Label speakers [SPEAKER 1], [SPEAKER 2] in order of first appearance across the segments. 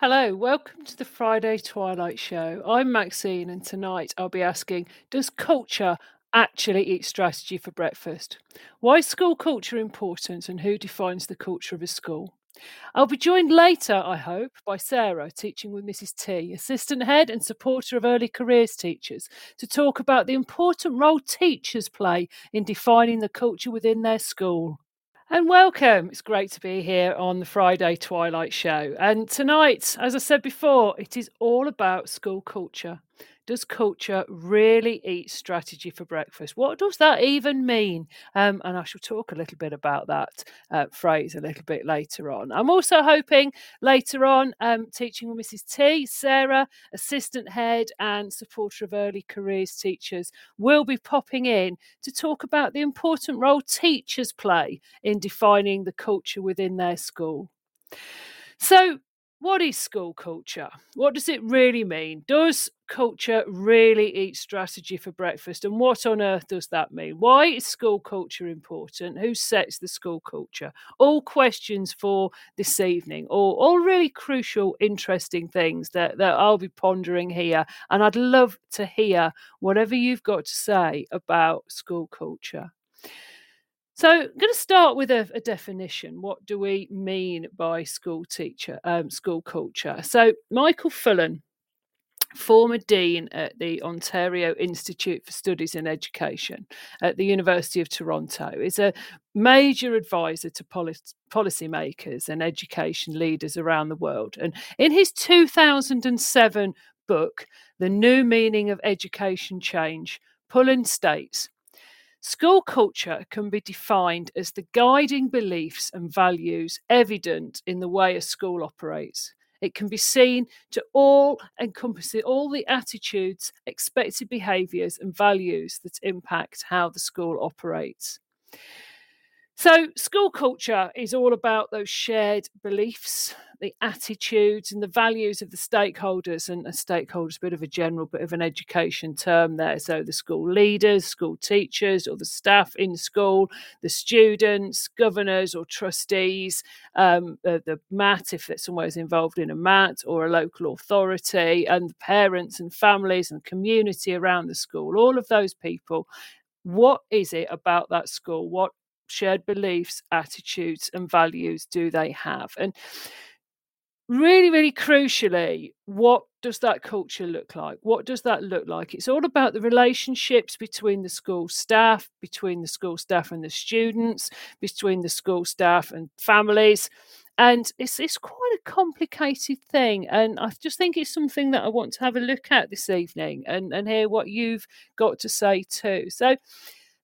[SPEAKER 1] Hello, welcome to the Friday Twilight Show. I'm Maxine, and tonight I'll be asking Does culture actually eat strategy for breakfast? Why is school culture important, and who defines the culture of a school? I'll be joined later, I hope, by Sara, teaching with Mrs. T, assistant head and supporter of early careers teachers, to talk about the important role teachers play in defining the culture within their school. And welcome. It's great to be here on the Friday Twilight Show. And tonight, as I said before, it is all about school culture. Does culture really eat strategy for breakfast? What does that even mean? Um, and I shall talk a little bit about that uh, phrase a little bit later on. I'm also hoping later on, um, teaching with Mrs. T, Sara, assistant head and supporter of early careers teachers, will be popping in to talk about the important role teachers play in defining the culture within their school. So, what is school culture? What does it really mean? Does culture really eat strategy for breakfast? And what on earth does that mean? Why is school culture important? Who sets the school culture? All questions for this evening, all, all really crucial, interesting things that, that I'll be pondering here. And I'd love to hear whatever you've got to say about school culture. So, I'm going to start with a, a, definition. What do we mean by school teacher, um, school culture? So, Michael Fullan, former dean at the Ontario Institute for Studies in Education at the University of Toronto, is a major advisor to policy policymakers and education leaders around the world. And in his 2007 book, The New Meaning of Education Change, Fullan states School culture can be defined as the guiding beliefs and values evident in the way a school operates. It can be seen to all encompassing all the attitudes, expected behaviours, and values that impact how the school operates. So, school culture is all about those shared beliefs, the attitudes, and the values of the stakeholders. And a stakeholder is a bit of a general bit of an education term there. So, the school leaders, school teachers, or the staff in school, the students, governors, or trustees, um, the, the MAT, if someone is involved in a MAT, or a local authority, and the parents and families and community around the school, all of those people what is it about that school? What shared beliefs, attitudes, and values do they have? And really, really crucially, what does that culture look like? What does that look like? It's all about the relationships between the school staff, between the school staff and the students, between the school staff and families. And it's, it's quite a complicated thing. And I just think it's something that I want to have a look at this evening and, and hear what you've got to say too. So,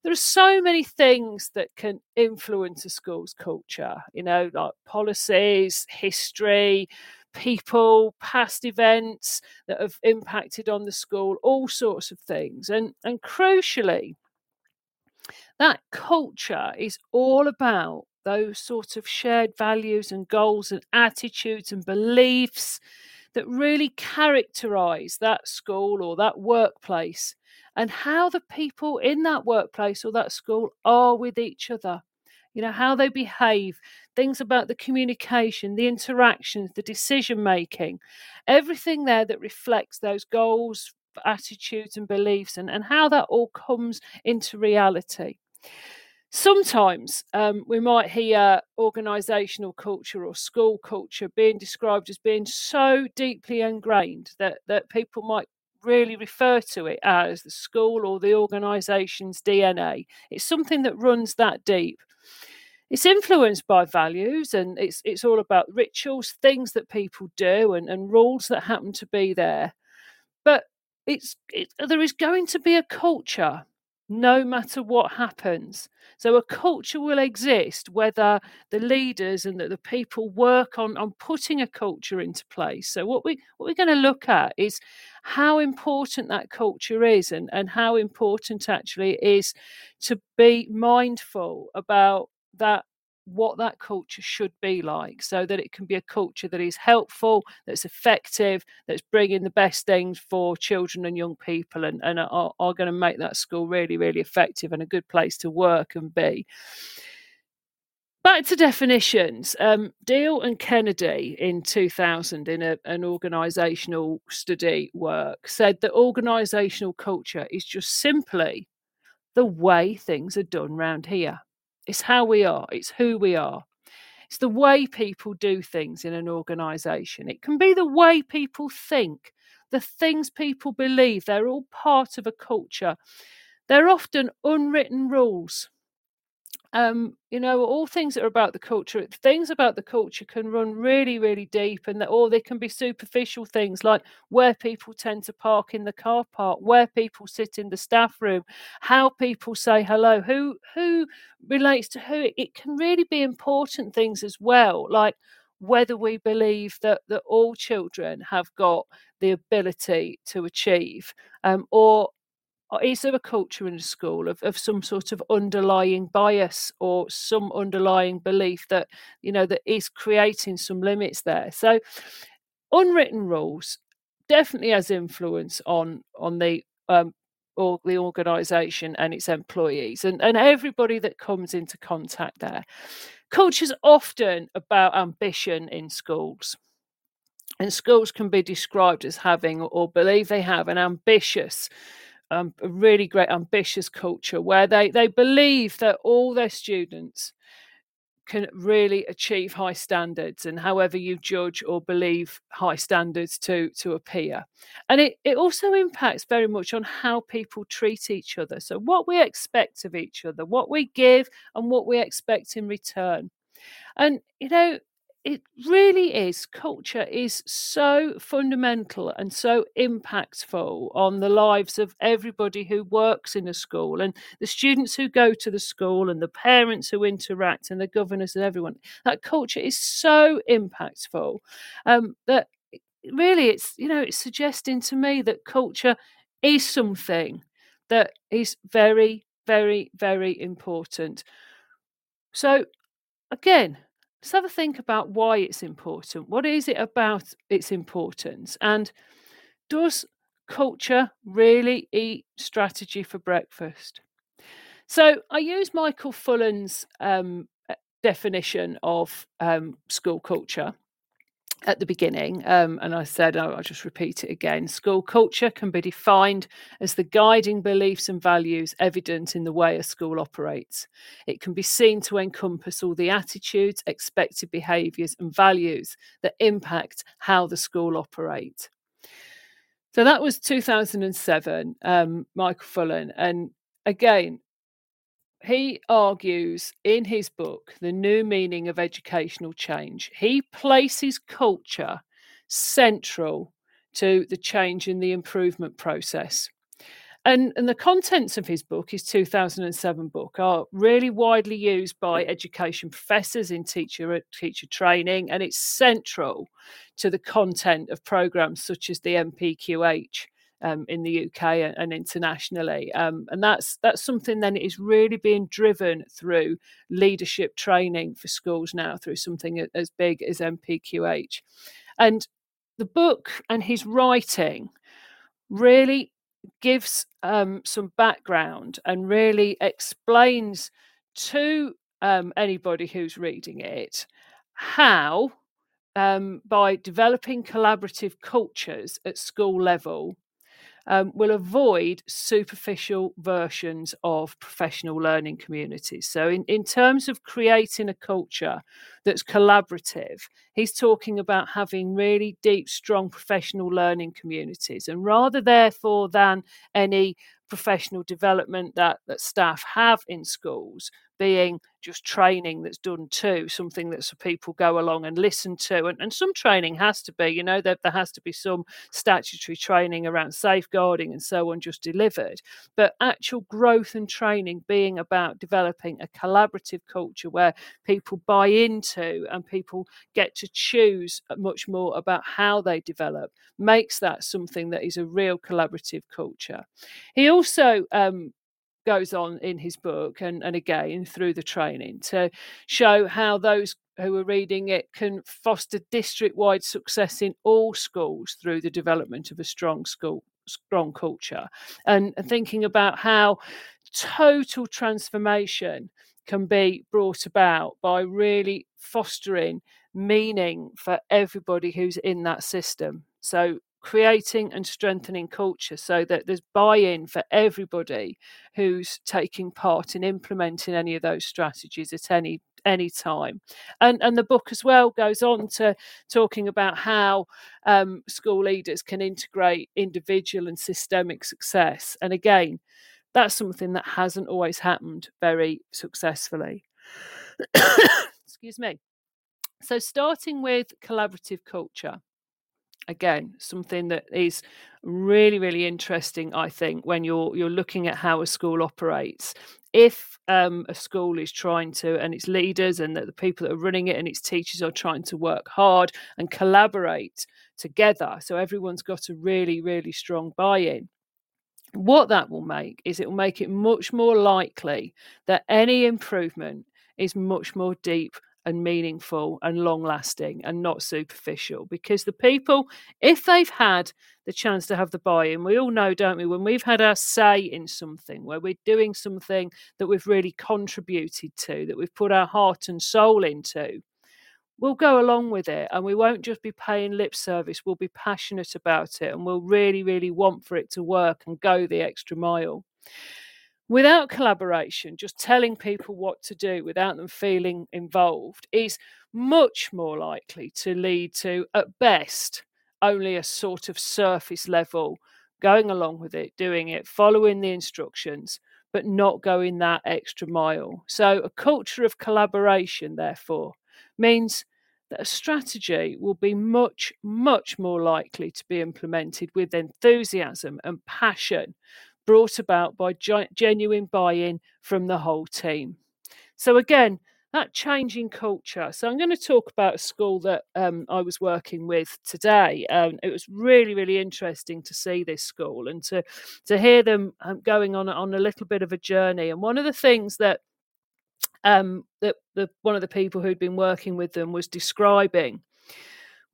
[SPEAKER 1] there are so many things that can influence a school's culture, you know, like policies, history, people, past events that have impacted on the school, all sorts of things. And and crucially, that culture is all about those sort of shared values and goals and attitudes and beliefs that really characterize that school or that workplace and how the people in that workplace or that school are with each other. You know, how they behave, things about the communication, the interactions, the decision making, everything there that reflects those goals, attitudes, and beliefs, and, and how that all comes into reality. Sometimes um, we might hear organisational culture or school culture being described as being so deeply ingrained that, that people might really refer to it as the school or the organisation's DNA. It's something that runs that deep. It's influenced by values and it's it's all about rituals, things that people do and, and rules that happen to be there. But it's it, there is going to be a culture no matter what happens. So a culture will exist whether the leaders and the, the people work on, on putting a culture into place. So what we what we're going to look at is how important that culture is and, and how important actually it is to be mindful about that what that culture should be like so that it can be a culture that is helpful, that's effective, that's bringing the best things for children and young people and, and are, are going to make that school really, really effective and a good place to work and be. back to definitions. Um, Deal and Kennedy in 2000, in a, an organisational study work, said that organisational culture is just simply the way things are done round here. It's how we are, it's who we are. It's the way people do things in an organisation. It can be the way people think, the things people believe. They're all part of a culture. They're often unwritten rules um, you know, all things that are about the culture, things about the culture can run really, really deep, and that, or they can be superficial things like where people tend to park in the car park, where people sit in the staff room, how people say hello, who who relates to who. It can really be important things as well, like whether we believe that that all children have got the ability to achieve, um, or is there a culture in a school of, of some sort of underlying bias or some underlying belief that you know that is creating some limits there? So unwritten rules definitely has influence on on the um, or the organization and its employees and, and everybody that comes into contact there. Culture is often about ambition in schools and schools can be described as having or believe they have an ambitious um, a really great ambitious culture where they they believe that all their students can really achieve high standards and however you judge or believe high standards to to appear. And it, it also impacts very much on how people treat each other. So what we expect of each other what we give and what we expect in return. And you know it really is culture is so fundamental and so impactful on the lives of everybody who works in a school and the students who go to the school and the parents who interact and the governors and everyone. That culture is so impactful um, that really it's you know it's suggesting to me that culture is something that is very very very important. So again let's have a think about why it's important. What is it about its importance? And does culture really eat strategy for breakfast? So I use Michael Fullan's um, definition of um, school culture at the beginning, um, and I said, oh, I'll just repeat it again. School culture can be defined as the guiding beliefs and values evident in the way a school operates. It can be seen to encompass all the attitudes, expected behaviours, and values that impact how the school operates. So that was 2007, um, Michael Fullan. And again, he argues in his book, The New Meaning of Educational Change, he places culture central to the change in the improvement process. And, and the contents of his book, his 2007 book, are really widely used by mm. education professors in teacher uh, teacher training, and it's central to the content of programs such as the NPQH um, in the UK and, internationally. Um, and that's that's something then is really being driven through leadership training for schools now through something as big as NPQH. And the book and his writing really gives um, some background and really explains to um, anybody who's reading it how um, by developing collaborative cultures at school level um, will avoid superficial versions of professional learning communities. So, in, in terms of creating a culture that's collaborative, he's talking about having really deep, strong professional learning communities. And rather, therefore, than any professional development that, that staff have in schools being just training that's done too, something that so people go along and listen to. And, and some training has to be, you know, there, there has to be some statutory training around safeguarding and so on just delivered. But actual growth and training being about developing a collaborative culture where people buy into and people get to choose much more about how they develop makes that something that is a real collaborative culture. He also um, goes on in his book and, and again through the training to show how those who are reading it can foster district wide success in all schools through the development of a strong school strong culture and thinking about how total transformation can be brought about by really fostering meaning for everybody who's in that system. So, creating and strengthening culture so that there's buy in for everybody who's taking part in implementing any of those strategies at any any time. And and the book as well goes on to talking about how um, school leaders can integrate individual and systemic success. And again that's something that hasn't always happened very successfully. Excuse me. So starting with collaborative culture again something that is really really interesting i think when you're you're looking at how a school operates. If um, a school is trying to and its leaders and the, the people that are running it and its teachers are trying to work hard and collaborate together so everyone's got a really really strong buy-in what that will make is it will make it much more likely that any improvement is much more deep and meaningful and long lasting and not superficial because the people if they've had the chance to have the buy-in we all know don't we when we've had our say in something where we're doing something that we've really contributed to that we've put our heart and soul into we'll go along with it and we won't just be paying lip service we'll be passionate about it and we'll really really want for it to work and go the extra mile without collaboration, just telling people what to do without them feeling involved is much more likely to lead to, at best, only a sort of surface level going along with it, doing it, following the instructions, but not going that extra mile. So, a culture of collaboration, therefore, means that a strategy will be much, much more likely to be implemented with enthusiasm and passion brought about by genuine buy in from the whole team. So, again, that changing culture. So, I'm going to talk about a school that um, I was working with today. Um, it was really, really interesting to see this school and to to hear them um, going on on a little bit of a journey. And one of the things that um, that the one of the people who'd been working with them was describing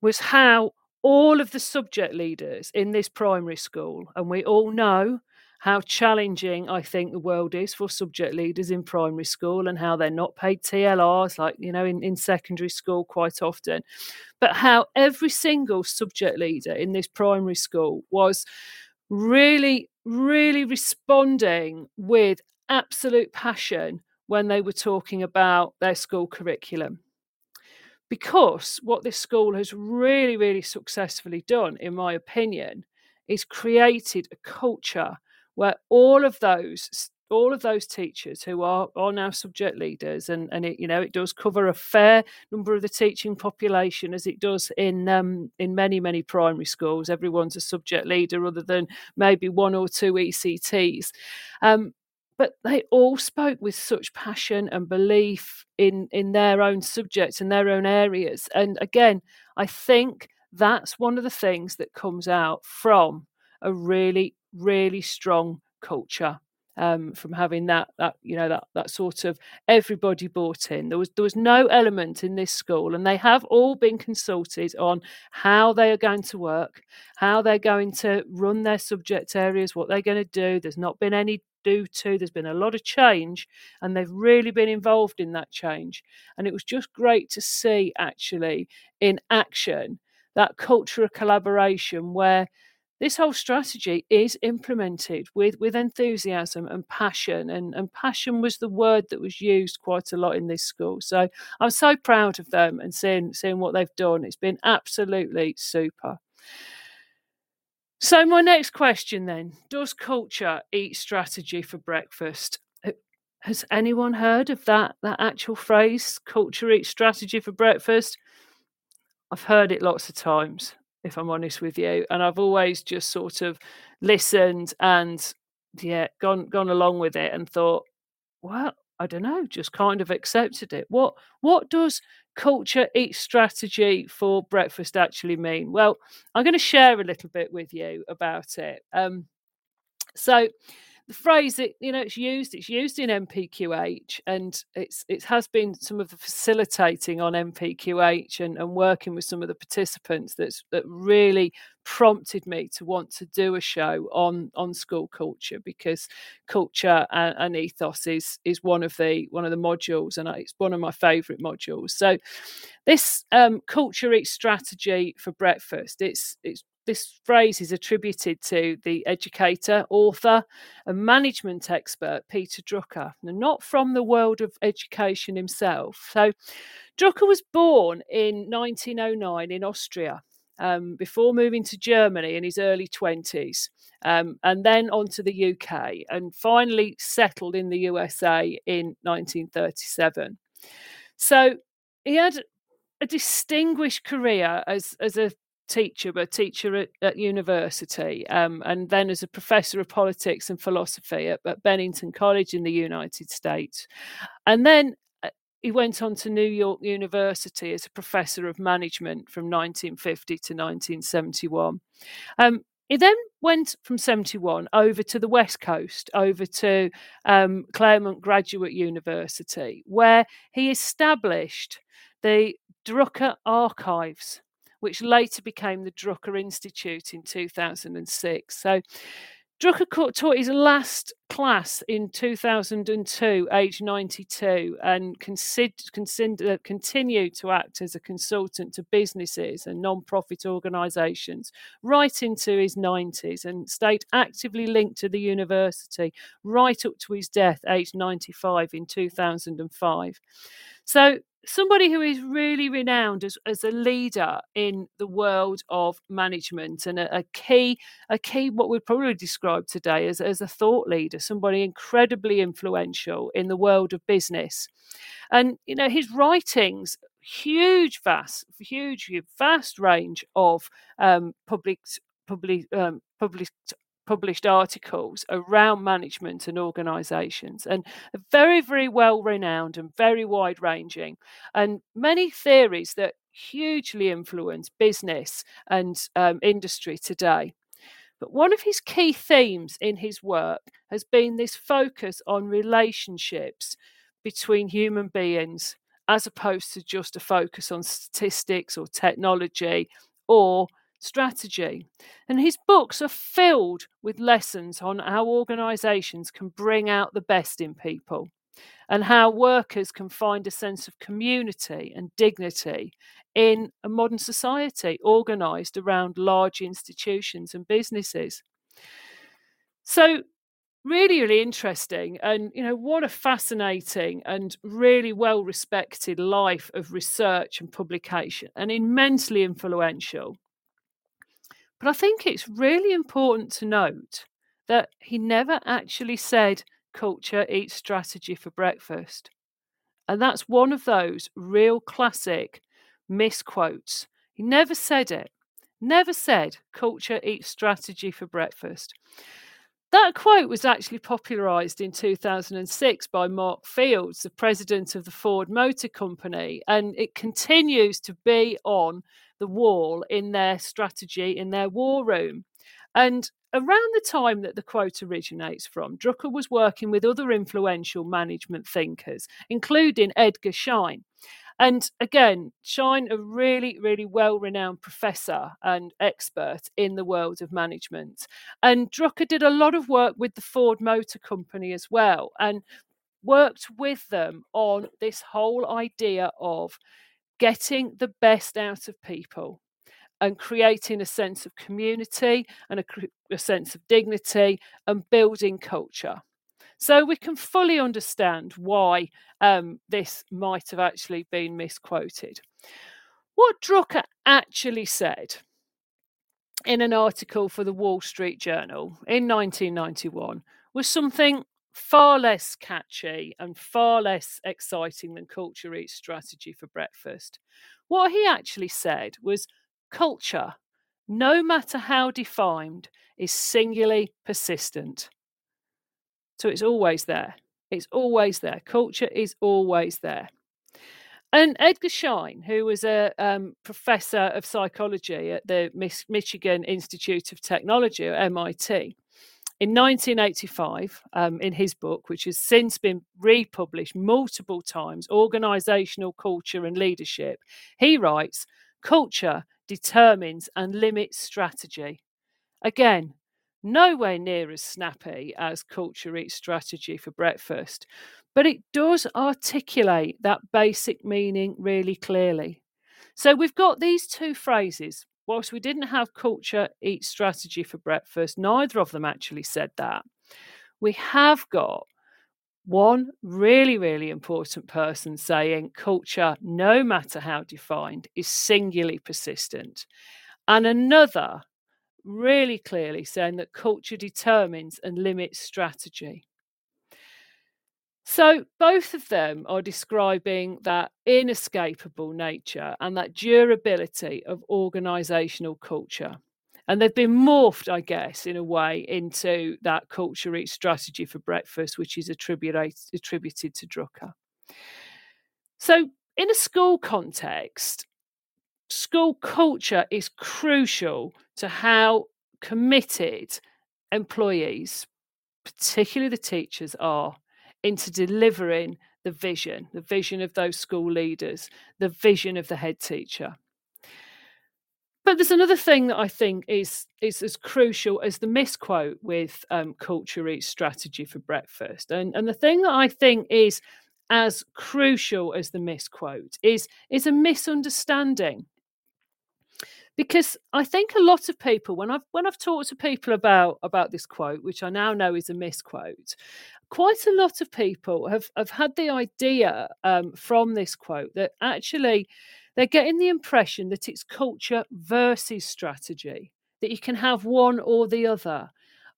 [SPEAKER 1] was how all of the subject leaders in this primary school, and we all know how challenging I think the world is for subject leaders in primary school and how they're not paid TLRs like, you know, in, in secondary school quite often. But how every single subject leader in this primary school was really, really responding with absolute passion when they were talking about their school curriculum. Because what this school has really, really successfully done, in my opinion, is created a culture where all of those all of those teachers who are are now subject leaders and and it you know it does cover a fair number of the teaching population as it does in um in many many primary schools. Everyone's a subject leader other than maybe one or two ECTs um but they all spoke with such passion and belief in in their own subjects and their own areas. And again i think that's one of the things that comes out from a really really strong culture um, from having that that you know that that sort of everybody bought in. There was there was no element in this school, and they have all been consulted on how they are going to work, how they're going to run their subject areas, what they're going to do. There's not been any do to. There's been a lot of change, and they've really been involved in that change. And it was just great to see actually in action that culture of collaboration where this whole strategy is implemented with, with enthusiasm and passion. And, and passion was the word that was used quite a lot in this school. So I'm so proud of them and seeing, seeing what they've done. It's been absolutely super. So, my next question then Does culture eat strategy for breakfast? Has anyone heard of that, that actual phrase, culture eats strategy for breakfast? I've heard it lots of times if I'm honest with you. And I've always just sort of listened and yeah, gone gone along with it and thought, well, I don't know, just kind of accepted it. What what does culture eat strategy for breakfast actually mean? Well, I'm going to share a little bit with you about it. Um, so phrase it you know it's used it's used in NPQH and it's it has been some of the facilitating on NPQH and, and working with some of the participants that's that really prompted me to want to do a show on on school culture because culture and, and ethos is is one of the one of the modules and it's one of my favorite modules. So this um, culture eats strategy for breakfast. It's it's this phrase is attributed to the educator, author, and management expert Peter Drucker, and not from the world of education himself. So, Drucker was born in 1909 in Austria. Um, before moving to Germany in his early 20s, um, and then on to the UK, and finally settled in the USA in 1937. So he had a distinguished career as, as a teacher, but a teacher at, at university, um, and then as a professor of politics and philosophy at, at Bennington College in the United States. And then uh, he went on to New York University as a professor of management from 1950 to 1971. Um, he then went from 71 over to the West Coast, over to um, Claremont Graduate University, where he established the Drucker Archives which later became the Drucker Institute in 2006. So Drucker taught his last class in 2002, age 92, and consider, uh, continued to act as a consultant to businesses and non-profit organisations right into his 90s and stayed actively linked to the university right up to his death, age 95 in 2005. So somebody who is really renowned as, as a leader in the world of management and a, a, key a key what we'd probably describe today as, as a thought leader somebody incredibly influential in the world of business. And you know his writings huge vast huge vast range of um, public public um, published published articles around management and organizations and very very well renowned and very wide ranging and many theories that hugely influence business and um, industry today. But one of his key themes in his work has been this focus on relationships between human beings as opposed to just a focus on statistics or technology or strategy. And his books are filled with lessons on how organisations can bring out the best in people and how workers can find a sense of community and dignity in a modern society organised around large institutions and businesses. So, really, really interesting. And, you know, what a fascinating and really well respected life of research and publication and immensely influential. But I think it's really important to note that he never actually said culture eats strategy for breakfast. And that's one of those real classic misquotes. He never said it. Never said culture eats strategy for breakfast. That quote was actually popularized in 2006 by Mark Fields, the president of the Ford Motor Company, and it continues to be on the wall in their strategy, in their war room. And around the time that the quote originates from, Drucker was working with other influential management thinkers, including Edgar Schein. And again, Schein, a really, really well renowned professor and expert in the world of management. And Drucker did a lot of work with the Ford Motor Company as well and worked with them on this whole idea of getting the best out of people and creating a sense of community and a, a, sense of dignity and building culture. So we can fully understand why um, this might have actually been misquoted. What Drucker actually said in an article for the Wall Street Journal in 1991 was something far less catchy and far less exciting than Culture Eats strategy for breakfast. What he actually said was culture, no matter how defined, is singularly persistent. So it's always there. It's always there. Culture is always there. And Edgar Schein, who was a um, professor of psychology at the Michigan Institute of Technology, or MIT, In 1985, um, in his book, which has since been republished multiple times, Organizational Culture and Leadership, he writes Culture determines and limits strategy. Again, nowhere near as snappy as Culture Eats Strategy for Breakfast, but it does articulate that basic meaning really clearly. So we've got these two phrases whilst we didn't have culture eat strategy for breakfast, neither of them actually said that. We have got one really, really important person saying culture, no matter how defined, is singularly persistent, and another really clearly saying that culture determines and limits strategy. So, both of them are describing that inescapable nature and that durability of organisational culture. And they've been morphed, I guess, in a way into that culture eats strategy for breakfast, which is attributed, attributed to Drucker. So, in a school context, school culture is crucial to how committed employees, particularly the teachers, are into delivering the vision, the vision of those school leaders, the vision of the head teacher. But there's another thing that I think is is as crucial as the misquote with um, culture eats strategy for breakfast, and and the thing that I think is as crucial as the misquote is is a misunderstanding because I think a lot of people when I've when I've talked to people about about this quote, which I now know is a misquote, quite a lot of people have have had the idea um, from this quote that actually they're getting the impression that it's culture versus strategy, that you can have one or the other.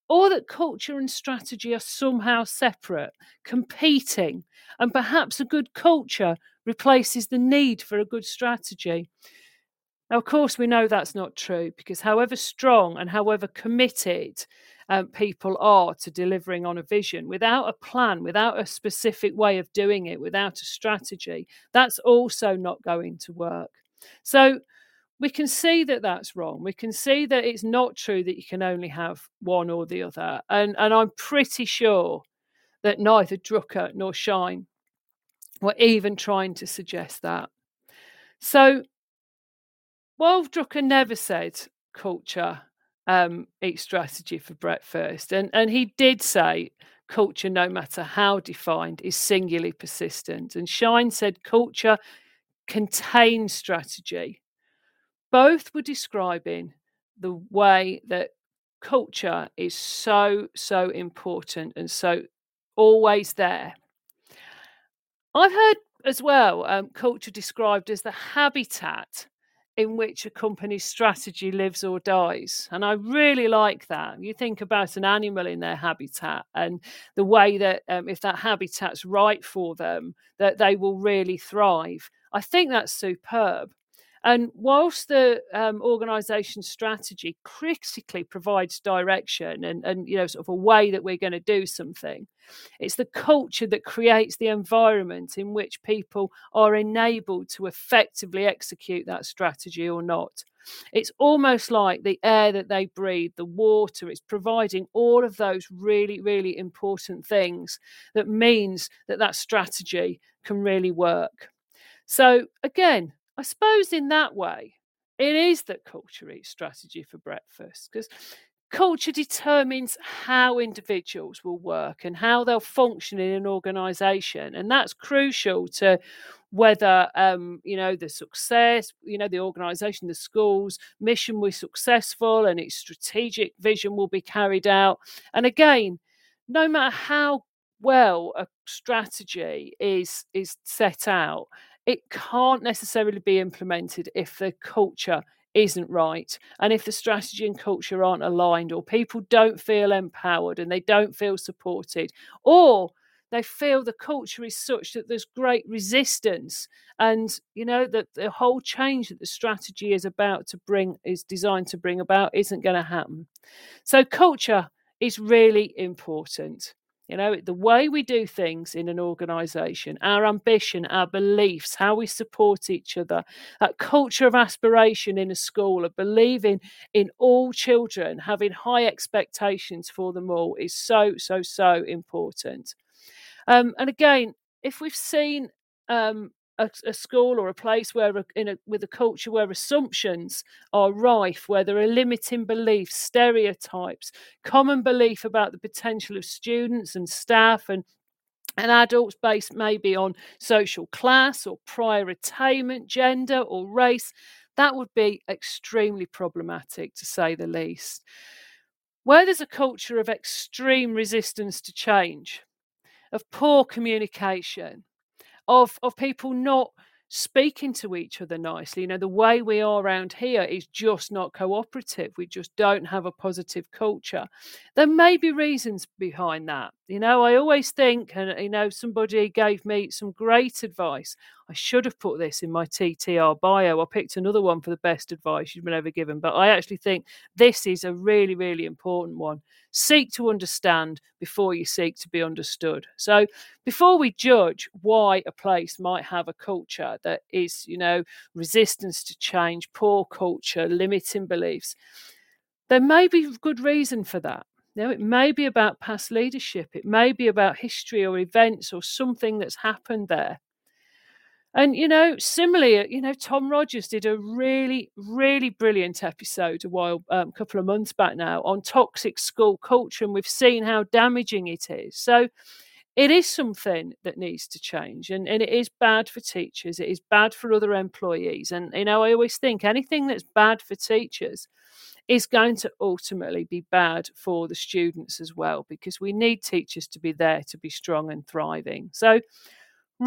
[SPEAKER 1] Or that culture and strategy are somehow separate, competing, and perhaps a good culture replaces the need for a good strategy. Now, of course, we know that's not true because however strong and however committed um, people are to delivering on a vision, without a plan, without a specific way of doing it, without a strategy, that's also not going to work. So, we can see that that's wrong. We can see that it's not true that you can only have one or the other. And, and I'm pretty sure that neither Drucker nor Schein were even trying to suggest that. So, Wolf Drucker never said culture um, eat strategy for breakfast, and and he did say culture, no matter how defined, is singularly persistent. And Schein said culture contains strategy. Both were describing the way that culture is so so important and so always there. I've heard as well um, culture described as the habitat in which a company's strategy lives or dies. And I really like that. You think about an animal in their habitat and the way that um, if that habitat's right for them, that they will really thrive. I think that's superb. And whilst the um, organisation strategy critically provides direction and, and you know sort of a way that we're going to do something, it's the culture that creates the environment in which people are enabled to effectively execute that strategy or not. It's almost like the air that they breathe, the water, it's providing all of those really, really important things that means that that strategy can really work. So, again, I suppose in that way, it is that culture eats strategy for breakfast because culture determines how individuals will work and how they'll function in an organization. And that's crucial to whether um, you know the success you know the organization the schools mission was successful and its strategic vision will be carried out and again no matter how well a strategy is is set out it can't necessarily be implemented if the culture isn't right and if the strategy and culture aren't aligned or people don't feel empowered and they don't feel supported or they feel the culture is such that there's great resistance and you know that the whole change that the strategy is about to bring is designed to bring about isn't going to happen. So culture is really important You know, the way we do things in an organization, our ambition, our beliefs, how we support each other, that culture of aspiration in a school, of believing in all children, having high expectations for them all is so, so, so important. Um, and again, if we've seen um, a, a, school or a place where in a, with a culture where assumptions are rife where there are limiting beliefs stereotypes common belief about the potential of students and staff and and adults based maybe on social class or prior attainment gender or race that would be extremely problematic to say the least. Where there's a culture of extreme resistance to change of poor communication of of people not speaking to each other nicely. You know, the way we are around here is just not cooperative. We just don't have a positive culture. There may be reasons behind that. You know, I always think, and you know, somebody gave me some great advice. I should have put this in my TTR bio. I picked another one for the best advice you've been ever given, but I actually think this is a really, really important one. Seek to understand before you seek to be understood. So, before we judge why a place might have a culture that is, you know, resistance to change, poor culture, limiting beliefs, there may be good reason for that. Know, it may be about past leadership, it may be about history or events or something that's happened there. And you know, similarly, you know, Tom Rogers did a really, really brilliant episode a while, um, a couple of months back now, on toxic school culture, and we've seen how damaging it is. So, it is something that needs to change, and, and it is bad for teachers. It is bad for other employees, and you know, I always think anything that's bad for teachers is going to ultimately be bad for the students as well, because we need teachers to be there to be strong and thriving. So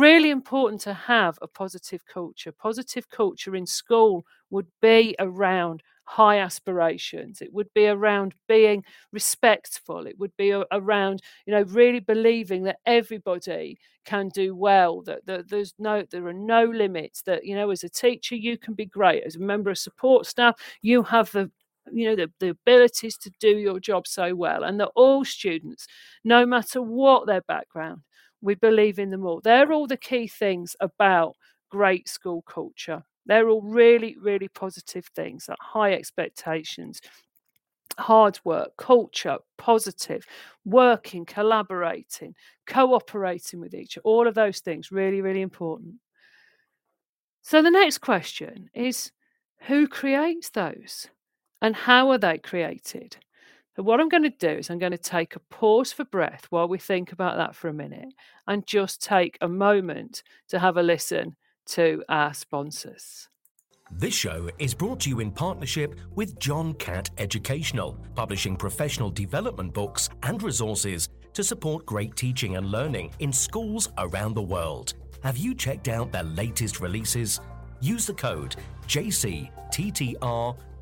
[SPEAKER 1] really important to have a positive culture. Positive culture in school would be around high aspirations. It would be around being respectful. It would be around, you know, really believing that everybody can do well. That, that there's no, there are no limits. That you know, as a teacher, you can be great. As a member of support staff, you have the you know the, the abilities to do your job so well and that all students no matter what their background we believe in them all. They're all the key things about great school culture. They're all really, really positive things like high expectations, hard work, culture, positive, working, collaborating, cooperating with each other. All of those things really, really important. So the next question is who creates those and how are they created? What I'm going to do is I'm going to take a pause for breath while we think about that for a minute and just take a moment to have a listen to our sponsors.
[SPEAKER 2] This show is brought to you in partnership with John Catt Educational, publishing professional development books and resources to support great teaching and learning in schools around the world. Have you checked out their latest releases? Use the code JCTTR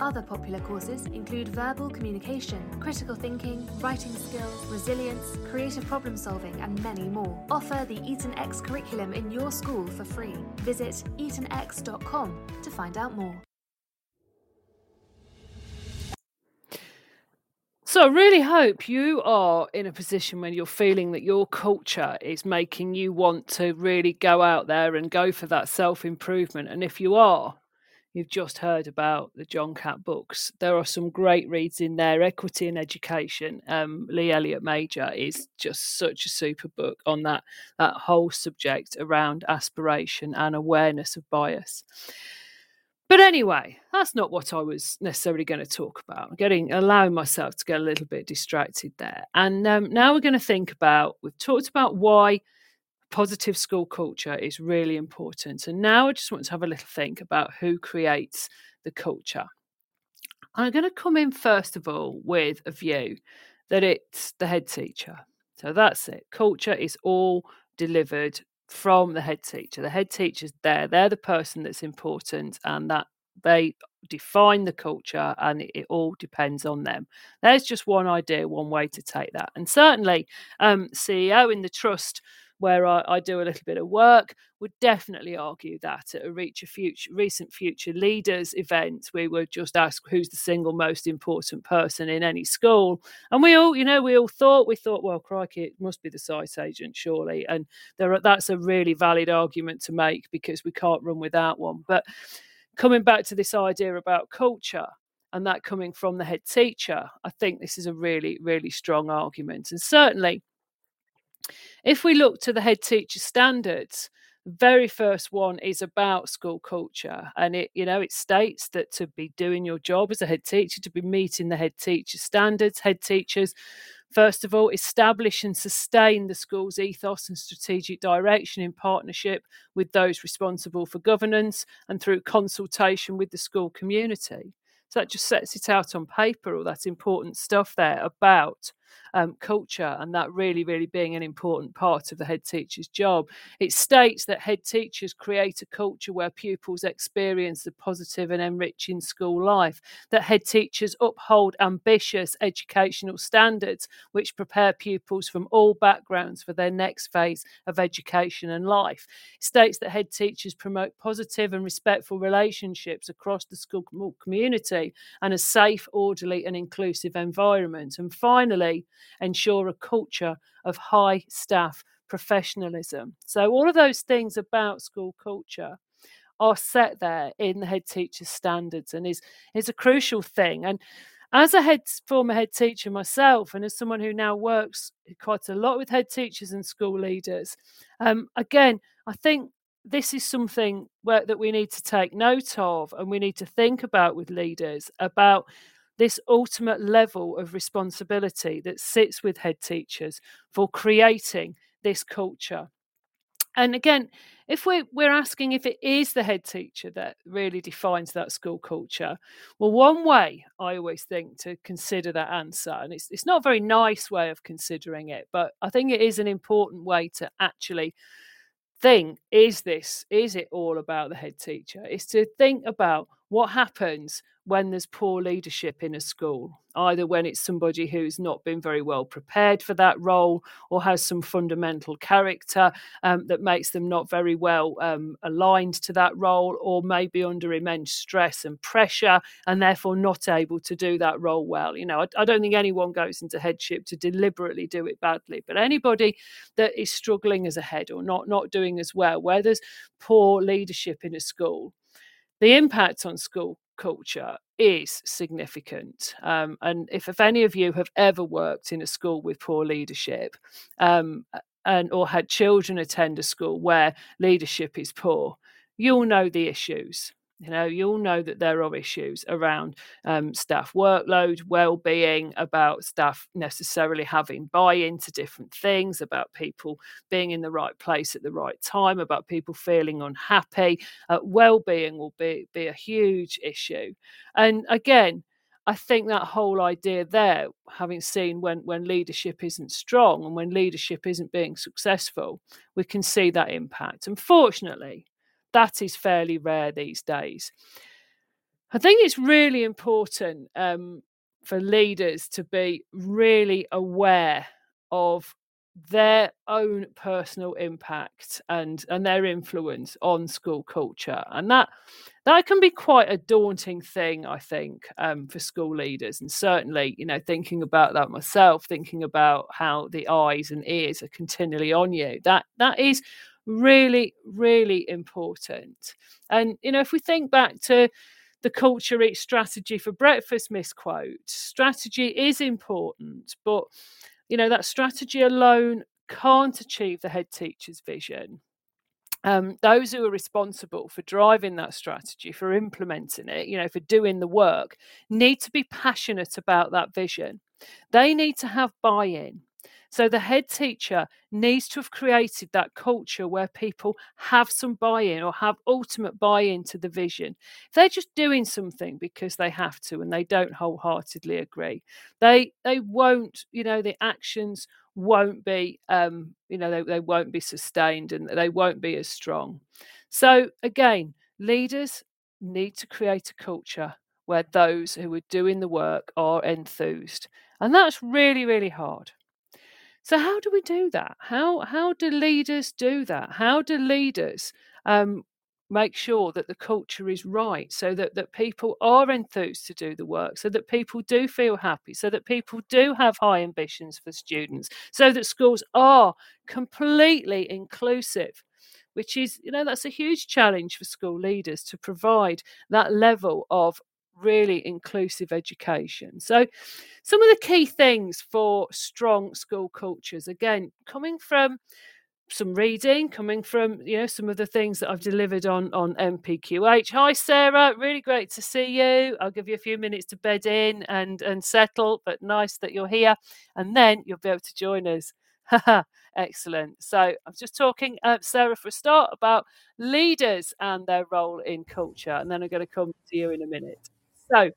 [SPEAKER 3] Other popular courses include verbal communication, critical thinking, writing skills, resilience, creative problem solving, and many more. Offer the Eton X curriculum in your school for free. Visit etonx.com to find out more.
[SPEAKER 1] So, I really hope you are in a position when you're feeling that your culture is making you want to really go out there and go for that self improvement. And if you are, you've just heard about the John Catt books. There are some great reads in there. Equity and Education. Um, Lee Elliot Major is just such a super book on that that whole subject around aspiration and awareness of bias. But anyway, that's not what I was necessarily going to talk about. I'm getting allowing myself to get a little bit distracted there. And um, now we're going to think about. We've talked about why positive school culture is really important. And now I just want to have a little think about who creates the culture. I'm going to come in first of all with a view that it's the head teacher. So that's it. Culture is all delivered from the head teacher. The head teacher's there. They're the person that's important, and that they define the culture, and it, all depends on them. There's just one idea, one way to take that. And certainly, um, CEO in the trust where I, I, do a little bit of work, would definitely argue that at a reach a future, recent future leaders event, we would just ask who's the single most important person in any school, and we all, you know, we all thought we thought, well, crikey, it must be the site agent, surely, and there are, that's a really valid argument to make because we can't run without one. But coming back to this idea about culture, and that coming from the head teacher, I think this is a really, really strong argument. And certainly, if we look to the head teacher standards, very first one is about school culture and it you know it states that to be doing your job as a head teacher to be meeting the head teacher standards head teachers first of all establish and sustain the school's ethos and strategic direction in partnership with those responsible for governance and through consultation with the school community. So that just sets it out on paper all that important stuff there about um, culture and that really, really being an important part of the head teacher's job. It states that head teachers create a culture where pupils experience the positive and enriching school life, that head teachers uphold ambitious educational standards which prepare pupils from all backgrounds for their next phase of education and life. It states that head teachers promote positive and respectful relationships across the school community and a safe, orderly, and inclusive environment. And finally, ensure a culture of high staff professionalism. So, all of those things about school culture are set there in the head teacher's standards and is, is a crucial thing. And as a head former head teacher myself, and as someone who now works quite a lot with head teachers and school leaders, um, again, I think this is something where, that we need to take note of and we need to think about with leaders about this ultimate level of responsibility that sits with head teachers for creating this culture. And again, if we're, we're asking if it is the head teacher that really defines that school culture, well, one way I always think to consider that answer, and it's, it's not a very nice way of considering it, but I think it is an important way to actually think is this, is it all about the head teacher? Is to think about what happens when there's poor leadership in a school, either when it's somebody who's not been very well prepared for that role or has some fundamental character um, that makes them not very well um, aligned to that role, or maybe under immense stress and pressure and therefore not able to do that role well. You know, I, I don't think anyone goes into headship to deliberately do it badly, but anybody that is struggling as a head or not not doing as well, where there's poor leadership in a school the impact on school culture is significant. Um, and if, if any of you have ever worked in a school with poor leadership, um, and or had children attend a school where leadership is poor, you'll know the issues. You know, you'll know that there are issues around um, staff workload, well-being, about staff necessarily having buy-in to different things, about people being in the right place at the right time, about people feeling unhappy. Uh, well-being will be be a huge issue, and again. I think that whole idea there, having seen when, when leadership isn't strong and when leadership isn't being successful, we can see that impact. Unfortunately, that is fairly rare these days. I think it's really important um, for leaders to be really aware of their own personal impact and and their influence on school culture and that that can be quite a daunting thing i think um, for school leaders and certainly you know thinking about that myself thinking about how the eyes and ears are continually on you that that is really, really important. And, you know, if we think back to the culture eats strategy for breakfast misquote, strategy is important, but, you know, that strategy alone can't achieve the head teacher's vision. Um, those who are responsible for driving that strategy, for implementing it, you know, for doing the work, need to be passionate about that vision. They need to have buy in. So the head teacher needs to have created that culture where people have some buy in or have ultimate buy in to the vision. If they're just doing something because they have to and they don't wholeheartedly agree, they they won't, you know, the actions won't be um, you know, they, they won't be sustained and they won't be as strong. So again, leaders need to create a culture where those who are doing the work are enthused. And that's really, really hard. So how do we do that? How how do leaders do that? How do leaders um, make sure that the culture is right so that, that people are enthused to do the work, so that people do feel happy, so that people do have high ambitions for students, so that schools are completely inclusive which is, you know, that's a huge challenge for school leaders to provide that level of really inclusive education. So, some of the key things for strong school cultures, again, coming from some reading coming from you know some of the things that I've delivered on on NPQH. Hi Sara, really great to see you. I'll give you a few minutes to bed in and and settle, but nice that you're here, and then you'll be able to join us. Excellent. So I'm just talking, uh, Sara, for a start about leaders and their role in culture, and then I'm going to come to you in a minute. So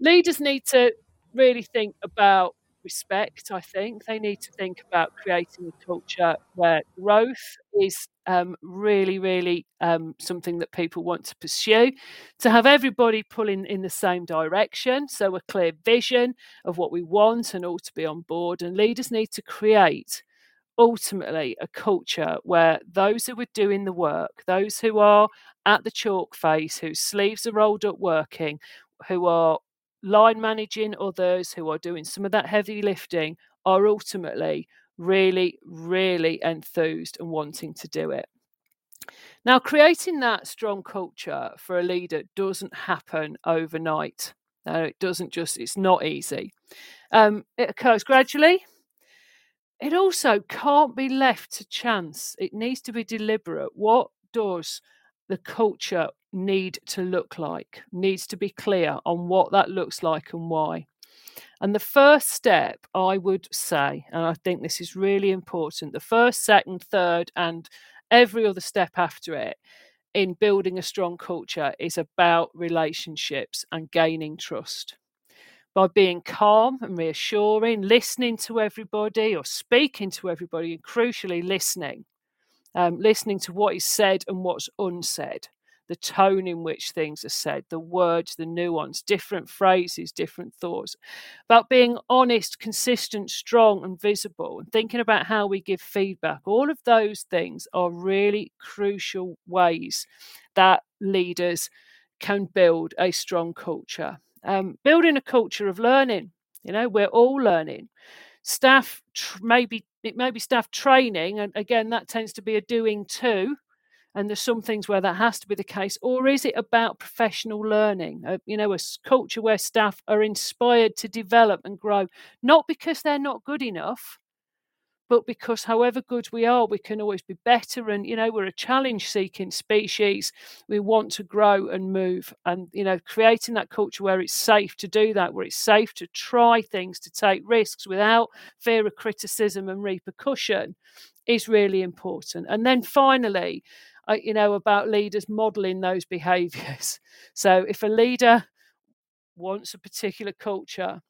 [SPEAKER 1] leaders need to really think about respect, I think. They need to think about creating a culture where growth is um, really, really um, something that people want to pursue. To have everybody pulling in the same direction, so a clear vision of what we want and all to be on board. And leaders need to create ultimately a culture where those who are doing the work, those who are at the chalk face, whose sleeves are rolled up working, who are line managing others who are doing some of that heavy lifting are ultimately really, really enthused and wanting to do it. Now, creating that strong culture for a leader doesn't happen overnight. No, it doesn't just, it's not easy. Um, it occurs gradually. It also can't be left to chance. It needs to be deliberate. What does the culture need to look like, needs to be clear on what that looks like and why. And the first step, I would say, and I think this is really important the first, second, third, and every other step after it in building a strong culture is about relationships and gaining trust. By being calm and reassuring, listening to everybody or speaking to everybody, and crucially listening, um, listening to what is said and what's unsaid, the tone in which things are said, the words, the nuance, different phrases, different thoughts, about being honest, consistent, strong, and visible, and thinking about how we give feedback. All of those things are really crucial ways that leaders can build a strong culture. Um, building a culture of learning, you know, we're all learning staff tr- maybe it may be staff training and again that tends to be a doing too and there's some things where that has to be the case or is it about professional learning uh, you know a culture where staff are inspired to develop and grow not because they're not good enough but because however good we are, we can always be better. And, you know, we're a challenge seeking species. We want to grow and move. And, you know, creating that culture where it's safe to do that, where it's safe to try things, to take risks without fear of criticism and repercussion is really important. And then finally, uh, you know, about leaders modeling those behaviors. So if a leader wants a particular culture,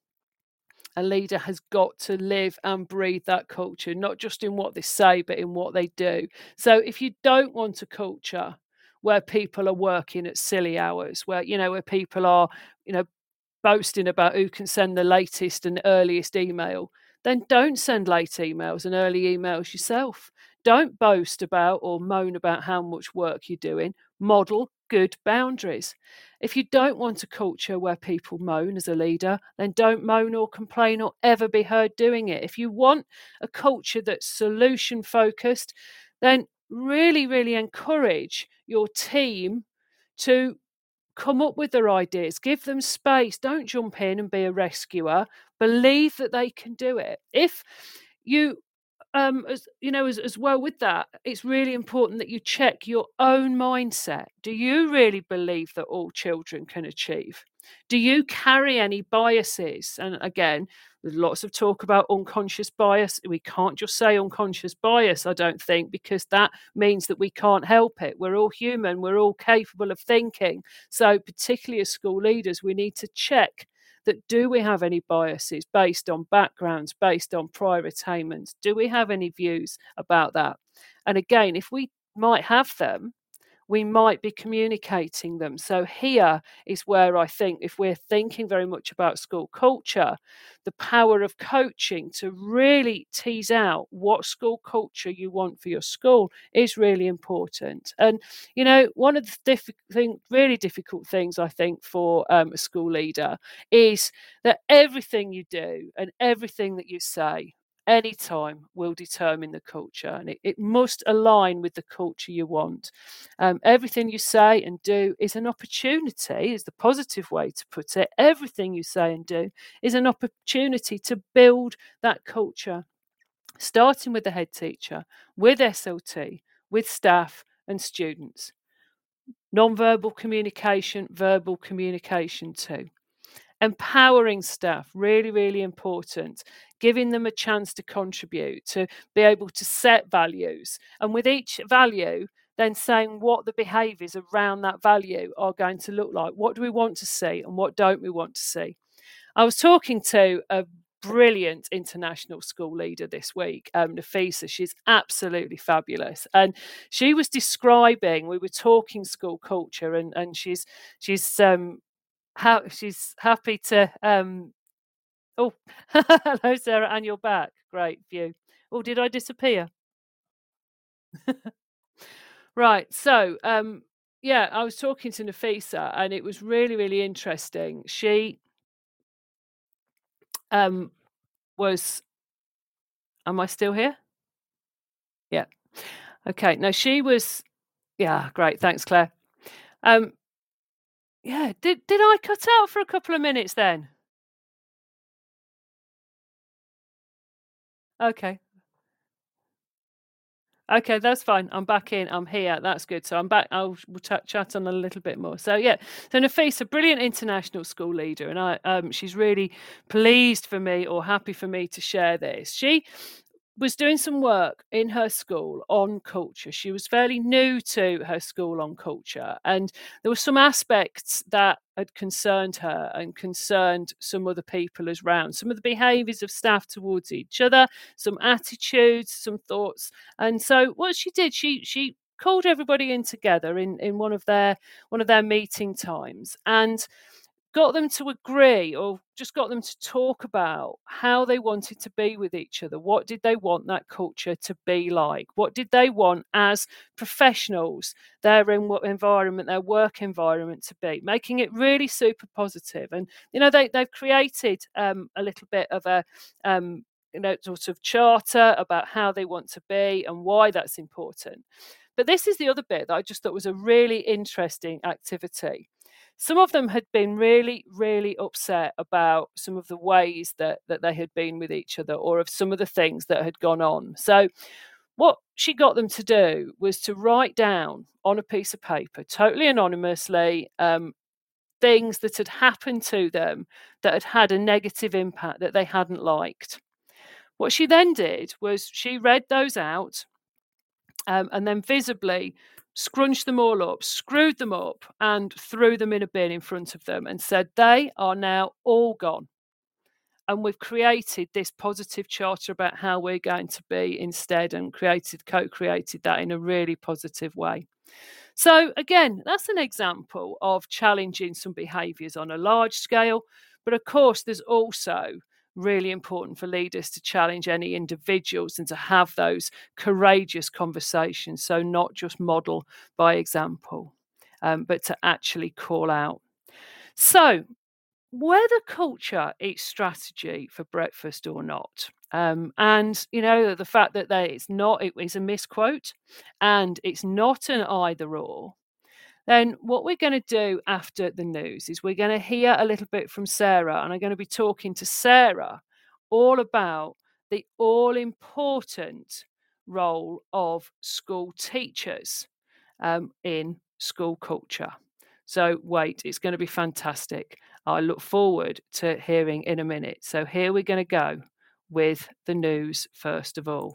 [SPEAKER 1] a leader has got to live and breathe that culture, not just in what they say, but in what they do. So if you don't want a culture where people are working at silly hours, where, you know, where people are, you know, boasting about who can send the latest and earliest email, then don't send late emails and early emails yourself. Don't boast about or moan about how much work you're doing. Model good boundaries. If you don't want a culture where people moan as a leader, then don't moan or complain or ever be heard doing it. If you want a culture that's solution focused, then really, really encourage your team to come up with their ideas, give them space. Don't jump in and be a rescuer. Believe that they can do it. If you um, as you know, as, as well with that, it's really important that you check your own mindset. Do you really believe that all children can achieve? Do you carry any biases? And again, There's lots of talk about unconscious bias. We can't just say unconscious bias, I don't think, because that means that we can't help it. We're all human, we're all capable of thinking. So, particularly as school leaders, we need to check that do we have any biases based on backgrounds, based on prior attainments? Do we have any views about that? And again, if we might have them, we might be communicating them. So, here is where I think if we're thinking very much about school culture, the power of coaching to really tease out what school culture you want for your school is really important. And, you know, one of the diff- thing, really difficult things I think for um, a school leader is that everything you do and everything that you say any time will determine the culture and it, it must align with the culture you want. Um, everything you say and do is an opportunity is the positive way to put it. Everything you say and do is an opportunity to build that culture starting with the head teacher with slt with staff and students. Non-verbal communication verbal communication too empowering staff really really important giving them a chance to contribute to be able to set values and with each value then saying what the behaviors around that value are going to look like what do we want to see and what don't we want to see i was talking to a brilliant international school leader this week, um, Nafisa. She's absolutely fabulous, and she was describing. We were talking school culture, and and she's she's um how she's happy to um oh hello sara and you're back. Great view. Oh did i disappear? Right so um yeah i was talking to nafisa and it was really really interesting. She um was am i still here? Yeah. Okay now she was yeah great thanks claire. Um yeah, did did I cut out for a couple of minutes then? Okay. Okay, that's fine. I'm back in. I'm here. That's good. So I'm back. I'll we'll chat on a little bit more. So yeah, so Nafisa, brilliant international school leader, and I um she's really pleased for me or happy for me to share this. She was doing some work in her school on culture. She was fairly new to her school on culture, and there were some aspects that had concerned her and concerned some other people as round. Some of the behaviours of staff towards each other, some attitudes, some thoughts. And so, what she did, she she called everybody in together in in one of their one of their meeting times and got them to agree or just got them to talk about how they wanted to be with each other. What did they want that culture to be like? What did they want as professionals, their environment, their work environment to be? Making it really super positive. And, you know, they, they've created um, a little bit of a, um, you know, sort of charter about how they want to be and why that's important. But this is the other bit that I just thought was a really interesting activity some of them had been really, really upset about some of the ways that, that they had been with each other or of some of the things that had gone on. So, what she got them to do was to write down on a piece of paper, totally anonymously, um, things that had happened to them that had had a negative impact that they hadn't liked. What she then did was she read those out um, and then visibly scrunched them all up, screwed them up, and threw them in a bin in front of them and said, They are now all gone. And we've created this positive charter about how we're going to be instead and created, co created that in a really positive way. So, again, that's an example of challenging some behaviours on a large scale. But of course, there's also really important for leaders to challenge any individuals and to have those courageous conversations. So, not just model by example, um, but to actually call out. So, whether culture eats strategy for breakfast or not. Um, and you know the fact that they, it's not it is a misquote and it's not an either or then what we're going to do after the news is we're going to hear a little bit from Sara, and I'm going to be talking to Sara all about the all important role of school teachers um, in school culture. So, wait, it's going to be fantastic. I look forward to hearing in a minute. So here we're going to go with the news first of all.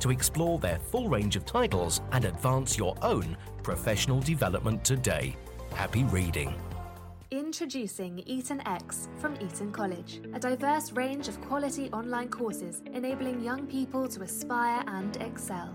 [SPEAKER 2] to explore their full range of titles and advance your own professional development today. Happy reading.
[SPEAKER 3] Introducing Eton X from Eton College, a diverse range of quality online courses enabling young people to aspire and excel.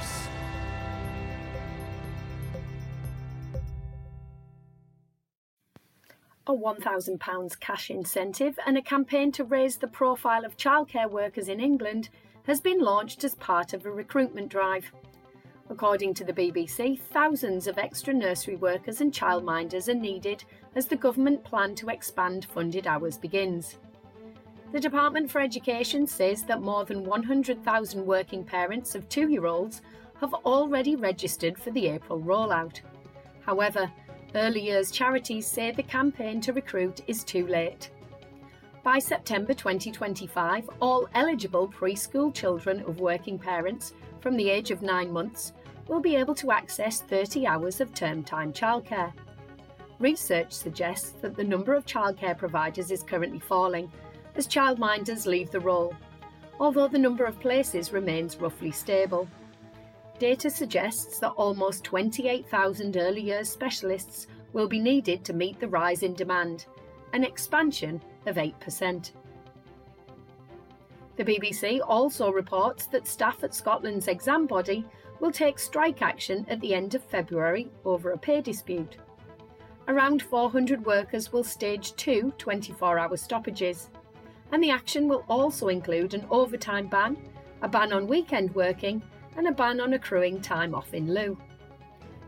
[SPEAKER 4] A £1,000 cash incentive and a campaign to raise the profile of childcare workers in England has been launched as part of a recruitment drive. According to the BBC, thousands of extra nursery workers and childminders are needed as the government plan to expand funded hours begins. The Department for Education says that more than 100,000 working parents of two year olds have already registered for the April rollout. However, Early years charities say the campaign to recruit is too late. By September 2025, all eligible preschool children of working parents from the age of nine months will be able to access 30 hours of term time childcare. Research suggests that the number of childcare providers is currently falling as childminders leave the role, although the number of places remains roughly stable. Data suggests that almost 28,000 early years specialists will be needed to meet the rise in demand, an expansion of 8%. The BBC also reports that staff at Scotland's exam body will take strike action at the end of February over a pay dispute. Around 400 workers will stage two 24 hour stoppages, and the action will also include an overtime ban, a ban on weekend working, and a ban on accruing time off in lieu.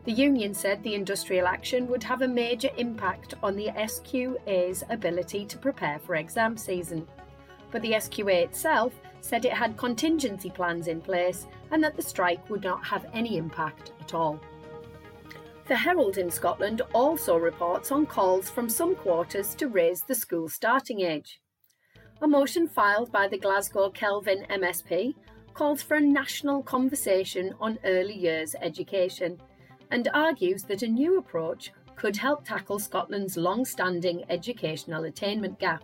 [SPEAKER 4] The union said the industrial action would have a major impact on the SQA's ability to prepare for exam season. But the SQA itself said it had contingency plans in place and that the strike would not have any impact at all. The Herald in Scotland also reports on calls from some quarters to raise the school starting age. A motion filed by the Glasgow Kelvin MSP calls for a national conversation on early years education and argues that a new approach could help tackle Scotland's long standing educational attainment gap.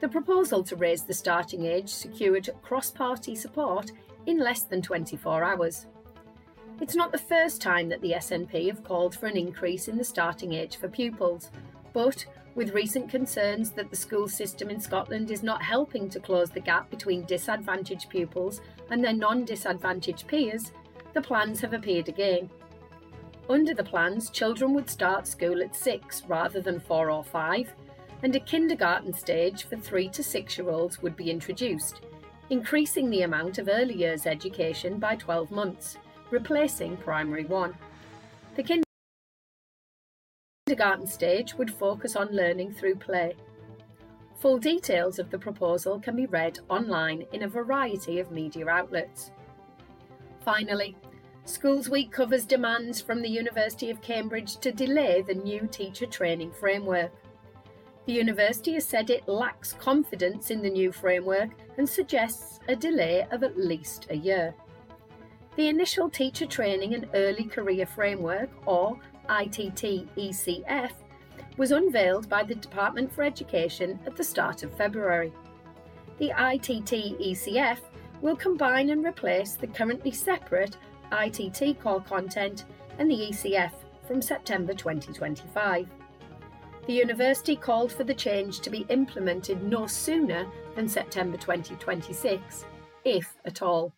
[SPEAKER 4] The proposal to raise the starting age secured cross party support in less than 24 hours. It's not the first time that the SNP have called for an increase in the starting age for pupils, but with recent concerns that the school system in Scotland is not helping to close the gap between disadvantaged pupils and their non disadvantaged peers, the plans have appeared again. Under the plans, children would start school at six rather than four or five, and a kindergarten stage for three to six year olds would be introduced, increasing the amount of early years education by 12 months, replacing primary one. The kindergarten stage would focus on learning through play. Full details of the proposal can be read online in a variety of media outlets. Finally, Schools Week covers demands from the University of Cambridge to delay the new teacher training framework. The university has said it lacks confidence in the new framework and suggests a delay of at least a year. The initial teacher training and early career framework, or ITT ECF, was unveiled by the Department for Education at the start of February. the ITT ECF will combine and replace the currently separate ITT core content and the ECF from September 2025. The university called for the change to be implemented no sooner than September 2026, if at all.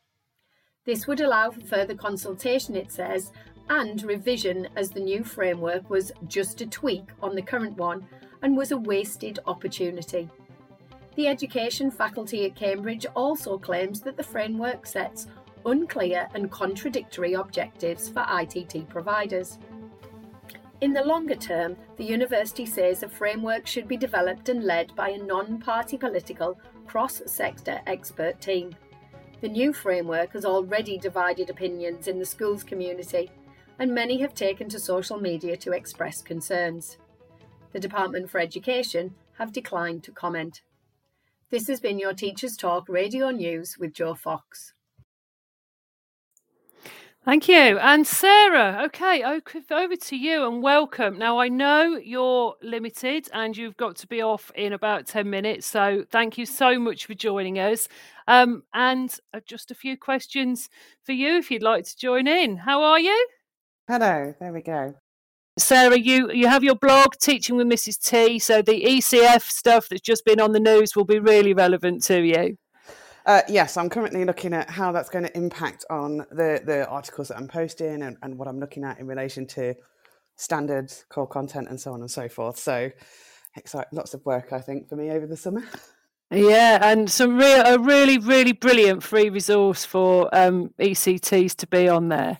[SPEAKER 4] This would allow for further consultation, it says, and revision as the new framework was just a tweak on the current one and was a wasted opportunity. The education faculty at Cambridge also claims that the framework sets unclear and contradictory objectives for ITT providers. In the longer term, the university says a framework should be developed and led by a non party political, cross sector expert team. The new framework has already divided opinions in the schools community, and many have taken to social media to express concerns. The Department for Education have declined to comment. This has been your Teachers Talk Radio News with Joe Fox.
[SPEAKER 1] Thank you. And Sara, okay, over to you and welcome. Now, I know you're limited and you've got to be off in about 10 minutes. So, thank you so much for joining us. Um, and uh, just a few questions for you if you'd like to join in. How are you?
[SPEAKER 5] Hello, there we go.
[SPEAKER 1] Sara, you, you have your blog, Teaching with Mrs. T. So, the ECF stuff that's just been on the news will be really relevant to you.
[SPEAKER 5] Uh, yes, I'm currently looking at how that's going to impact on the, the articles that I'm posting and, and what I'm looking at in relation to standards, core content, and so on and so forth. So, exciting, lots of work, I think, for me over the summer.
[SPEAKER 1] Yeah, and some real, a really, really brilliant free resource for um, ECTs to be on there.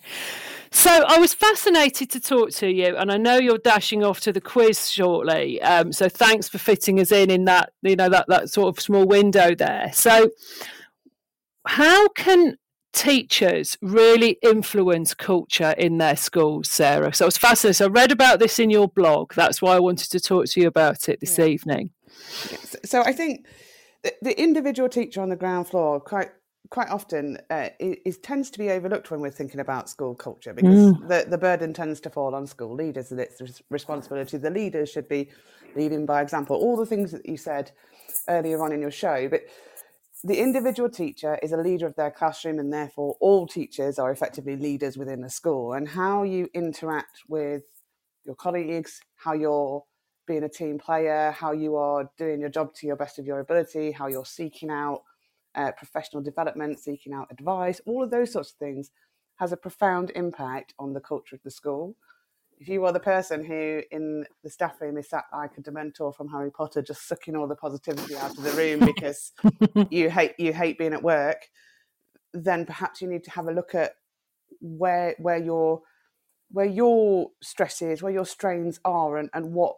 [SPEAKER 1] So I was fascinated to talk to you, and I know you're dashing off to the quiz shortly. Um, so thanks for fitting us in in that you know that that sort of small window there. So how can teachers really influence culture in their schools, Sara? So I was fascinated. So I read about this in your blog. That's why I wanted to talk to you about it this yeah. evening.
[SPEAKER 5] So I think the individual teacher on the ground floor quite quite often uh, it, tends to be overlooked when we're thinking about school culture because mm. the, the burden tends to fall on school leaders and it's the responsibility the leaders should be leading by example all the things that you said earlier on in your show but the individual teacher is a leader of their classroom, and therefore all teachers are effectively leaders within the school. And how you interact with your colleagues, how you're being a team player, how you are doing your job to your best of your ability, how you're seeking out uh, professional development, seeking out advice, all of those sorts of things has a profound impact on the culture of the school. If you are the person who in the staff room is sat like a dementor from Harry Potter, just sucking all the positivity out of the room because you hate you hate being at work, then perhaps you need to have a look at where where your where your stresses, where your strains are, and, and what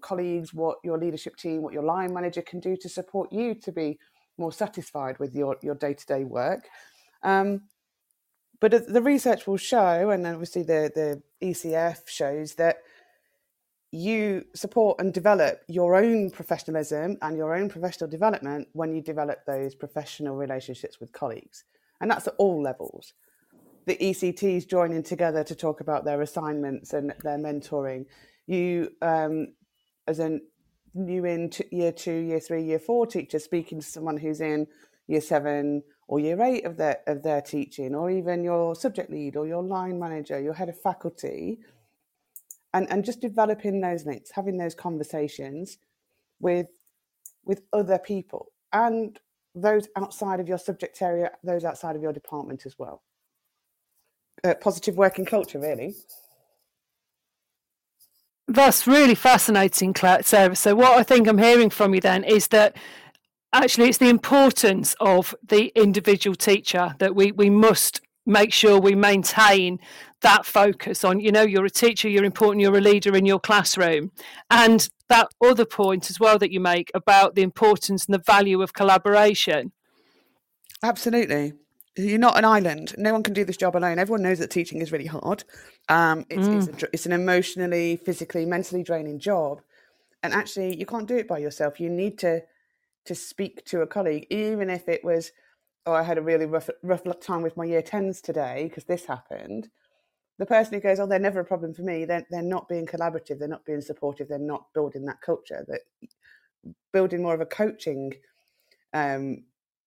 [SPEAKER 5] colleagues, what your leadership team, what your line manager can do to support you to be more satisfied with your your day to day work. Um, but the research will show, and obviously the, the ECF shows that you support and develop your own professionalism and your own professional development when you develop those professional relationships with colleagues. And that's at all levels. The ECTs joining together to talk about their assignments and their mentoring. You, um, as a new in year two, year three, year four teacher, speaking to someone who's in year seven, or year eight of their of their teaching, or even your subject lead or your line manager, your head of faculty, and and just developing those links, having those conversations with with other people and those outside of your subject area, those outside of your department as well. Uh, positive working culture, really.
[SPEAKER 1] That's really fascinating, Sara. So, what I think I'm hearing from you then is that actually it's the importance of the individual teacher that we we must make sure we maintain that focus on you know you're a teacher you're important you're a leader in your classroom. And that other point as well that you make about the importance and the value of collaboration.
[SPEAKER 5] Absolutely you're not an island. No one can do this job alone. Everyone knows that teaching is really hard. Um, it's, mm. it's, a, it's an emotionally physically mentally draining job. And actually you can't do it by yourself. You need to to speak to a colleague, even if it was, oh, I had a really rough, rough time with my year 10s today because this happened. The person who goes, oh, they're never a problem for me, they're, they're not being collaborative, they're not being supportive, they're not building that culture, that building more of a coaching um,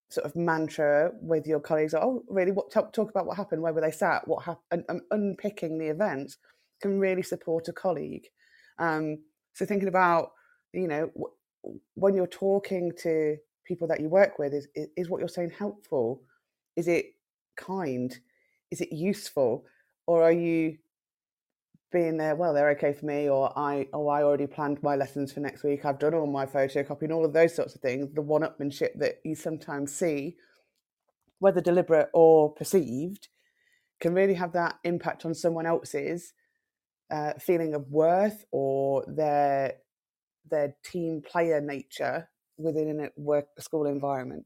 [SPEAKER 5] sort of mantra with your colleagues. Oh, really? What talk, talk about what happened? Where were they sat? What happened? And, unpicking the events can really support a colleague. Um, so thinking about you know when you're talking to people that you work with, is, is is what you're saying helpful? Is it kind? Is it useful? Or are you being there, well, they're okay for me, or I, oh, I already planned my lessons for next week. I've done all my photocopying, all of those sorts of things. The one-upmanship that you sometimes see, whether deliberate or perceived, can really have that impact on someone else's uh, feeling of worth or their their team player nature within a work school environment.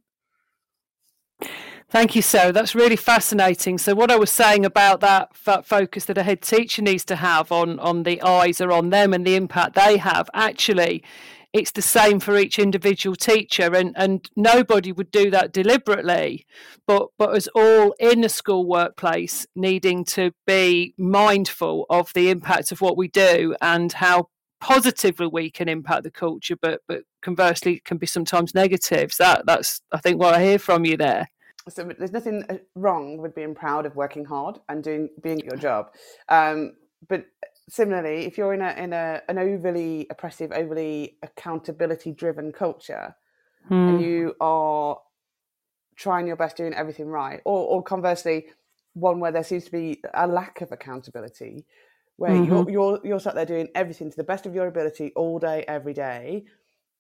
[SPEAKER 1] Thank you, Sara. That's really fascinating. So, what I was saying about that f- focus that a head teacher needs to have on on the eyes are on them and the impact they have. Actually, it's the same for each individual teacher, and and nobody would do that deliberately. But but as all in the school workplace, needing to be mindful of the impact of what we do and how positively we can impact the culture, but but conversely can be sometimes negatives. That that's I think what I hear from you there
[SPEAKER 5] so there's nothing uh, wrong with being proud of working hard and doing being at your job um, but similarly if you're in a in a an overly oppressive overly accountability driven culture hmm. and you are trying your best doing everything right or, or conversely one where there seems to be a lack of accountability where mm-hmm. you're, you're you're sat there doing everything to the best of your ability all day every day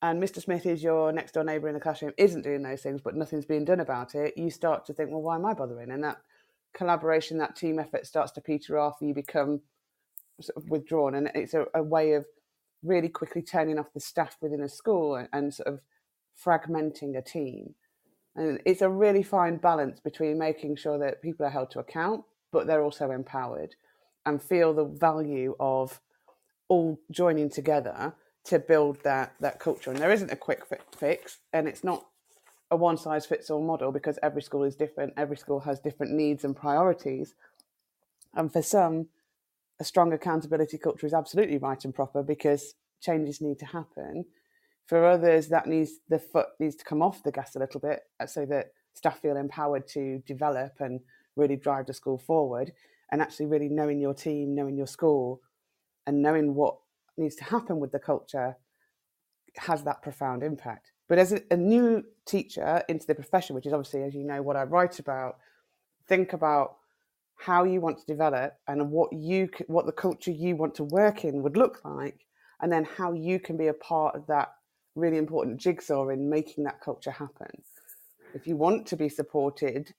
[SPEAKER 5] and Mr. Smith is your next door neighbour in the classroom, isn't doing those things, but nothing's being done about it, you start to think, well, why am I bothering? And that collaboration, that team effort starts to peter off, you become sort of withdrawn. And it's a, a way of really quickly turning off the staff within a school and, and sort of fragmenting a team. And it's a really fine balance between making sure that people are held to account, but they're also empowered and feel the value of all joining together to build that that culture. And there isn't a quick fix, and it's not a one size fits all model because every school is different. Every school has different needs and priorities. And for some, a strong accountability culture is absolutely right and proper because changes need to happen. For others, that needs the foot needs to come off the gas a little bit uh, so that staff feel empowered to develop and really drive the school forward. And actually, really knowing your team, knowing your school, and knowing what needs to happen with the culture has that profound impact. But as a, a, new teacher into the profession, which is obviously, as you know, what I write about, think about how you want to develop and what you what the culture you want to work in would look like, and then how you can be a part of that really important jigsaw in making that culture happen. If you want to be supported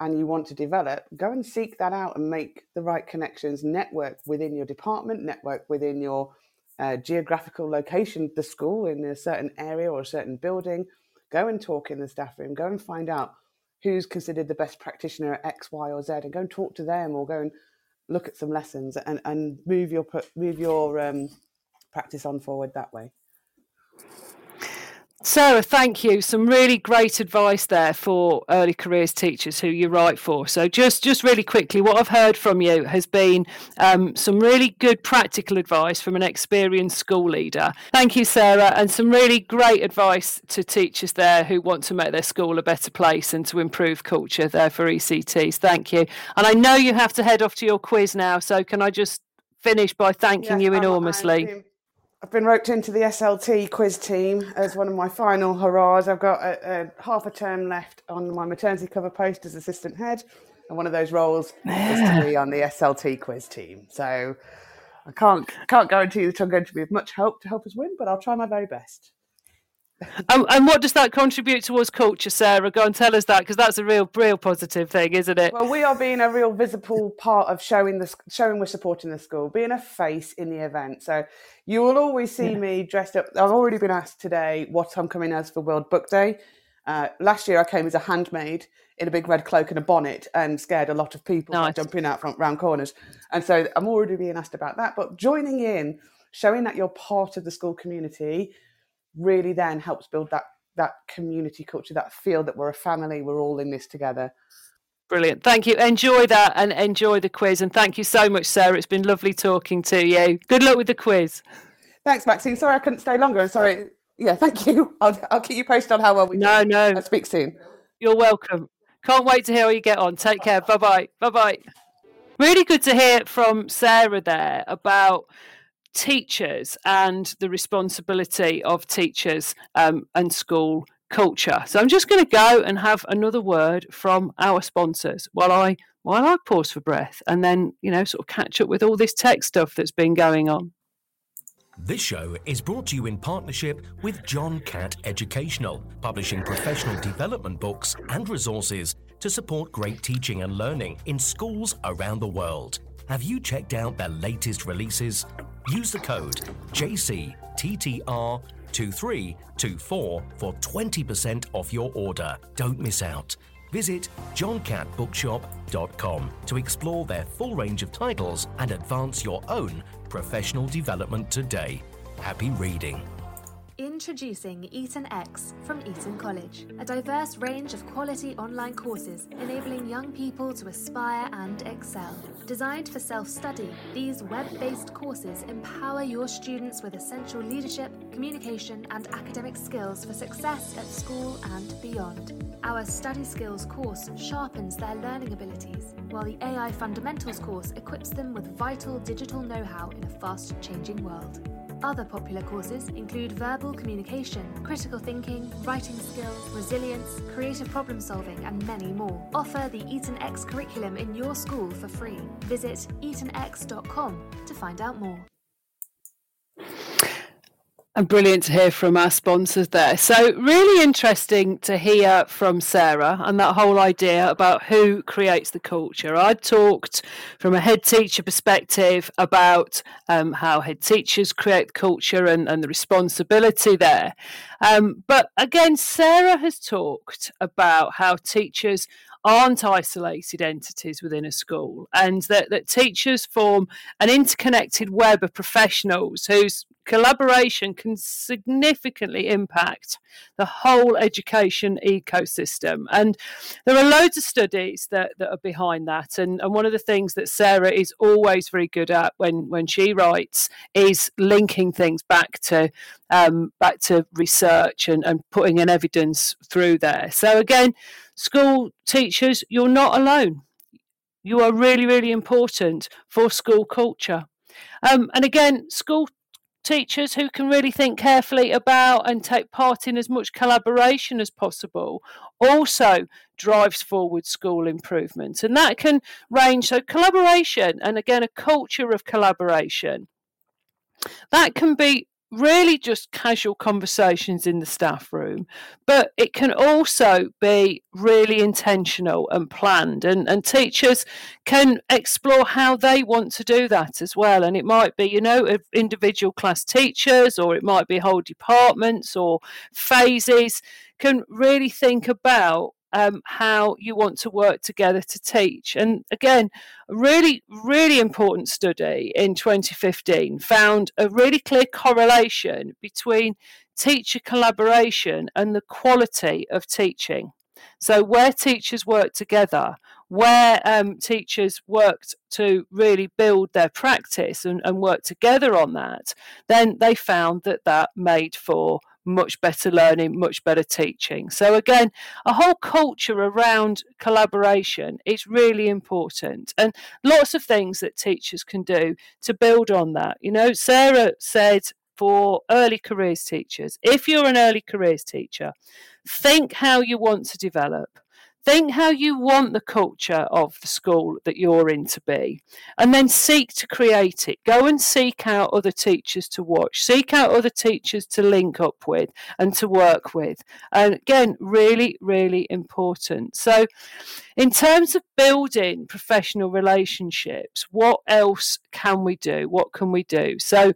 [SPEAKER 5] and you want to develop, go and seek that out and make the right connections, network within your department, network within your geographical location, the school in a certain area or a certain building, go and talk in the staff room, go and find out who's considered the best practitioner at X, Y, or Z, and go and talk to them, or go and look at some lessons and, and move your move your um, practice on forward that way.
[SPEAKER 1] Sara, thank you. Some really great advice there for early careers teachers who you write for. So, just just really quickly, what I've heard from you has been um, some really good practical advice from an experienced school leader. Thank you, Sara, and some really great advice to teachers there who want to make their school a better place and to improve culture there for ECTs. Thank you. And I know you have to head off to your quiz now, so can I just finish by thanking yes, you enormously?
[SPEAKER 5] I've been roped into the SLT quiz team as one of my final hurrahs. I've got a, a half a term left on my maternity cover post as assistant head, and one of those roles is to be on the SLT quiz team. So I can't can't guarantee that I'm going to be of much help to help us win, but I'll try my very best
[SPEAKER 1] and, and, what does that contribute towards culture, Sara? Go and tell us that because that's a real, real positive thing, isn't it?
[SPEAKER 5] Well, we are being a real visible part of showing the showing we're supporting the school, being a face in the event. So you will always see yeah. me dressed up. I've already been asked today what I'm coming as for World Book Day. Uh, last year I came as a handmaid in a big red cloak and a bonnet and scared a lot of people nice. jumping out from round corners. And so I'm already being asked about that. But joining in, showing that you're part of the school community really then helps build that that community culture, that feel that we're a family, we're all in this together.
[SPEAKER 1] Brilliant. Thank you. Enjoy that and enjoy the quiz. And thank you so much, Sara. It's been lovely talking to you. Good luck with the quiz.
[SPEAKER 5] Thanks, Maxine. Sorry I couldn't stay longer. I'm sorry Yeah, thank you. I'll, I'll keep you posted on how well we
[SPEAKER 1] no,
[SPEAKER 5] do.
[SPEAKER 1] No,
[SPEAKER 5] no. speak soon.
[SPEAKER 1] You're welcome. Can't wait to hear how you get on. Take care. Bye bye. Bye bye. Really good to hear from Sara there about teachers and the responsibility of teachers um, and school culture. So I'm just going to go and have another word from our sponsors while I while I pause for breath and then you know sort of catch up with all this tech stuff that's been going on.
[SPEAKER 2] This show is brought to you in partnership with John Catt Educational, publishing professional development books and resources to support great teaching and learning in schools around the world. Have you checked out their latest releases? Use the code JCTTR2324 for 20% off your order. Don't miss out. Visit johncattbookshop.com to explore their full range of titles and advance your own professional development today. Happy reading.
[SPEAKER 3] Introducing Eton X from Eton College, a diverse range of quality online courses enabling young people to aspire and excel. Designed for self study, these web based courses empower your students with essential leadership, communication, and academic skills for success at school and beyond. Our Study Skills course sharpens their learning abilities, while the AI Fundamentals course equips them with vital digital know how in a fast changing world. Other popular courses include verbal communication, critical thinking, writing skills, resilience, creative problem solving, and many more. Offer the Eton X curriculum in your school for free. Visit etonx.com to find out more
[SPEAKER 1] and brilliant to hear from our sponsors there. So, really interesting to hear from Sara and that whole idea about who creates the culture. I talked from a head teacher perspective about um, how head teachers create culture and, and the responsibility there. Um, but again, Sara has talked about how teachers aren't isolated entities within a school and that, that teachers form an interconnected web of professionals whose collaboration can significantly impact the whole education ecosystem. And there are loads of studies that, that are behind that. And, and one of the things that Sara is always very good at when, when she writes is linking things back to um, back to research and, and putting an evidence through there. So again, school teachers, you're not alone. You are really, really important for school culture. Um, and again, school teachers who can really think carefully about and take part in as much collaboration as possible also drives forward school improvement. And that can range so collaboration and again a culture of collaboration. That can be really just casual conversations in the staff room, but it can also be really intentional and planned. And, and teachers can explore how they want to do that as well. And it might be, you know, individual class teachers, or it might be whole departments or phases, can really think about um, how you want to work together to teach. And again, a really, really important study in 2015 found a really clear correlation between teacher collaboration and the quality of teaching. So, where teachers work together, where um, teachers worked to really build their practice and, and work together on that, then they found that that made for much better learning, much better teaching. So, again, a whole culture around collaboration is really important, and lots of things that teachers can do to build on that. You know, Sara said for early careers teachers, if you're an early careers teacher, think how you want to develop. Think how you want the culture of the school that you're in to be, and then seek to create it. Go and seek out other teachers to watch, seek out other teachers to link up with and to work with. And again, really, really important. So, in terms of building professional relationships, what else can we do? What can we do? So,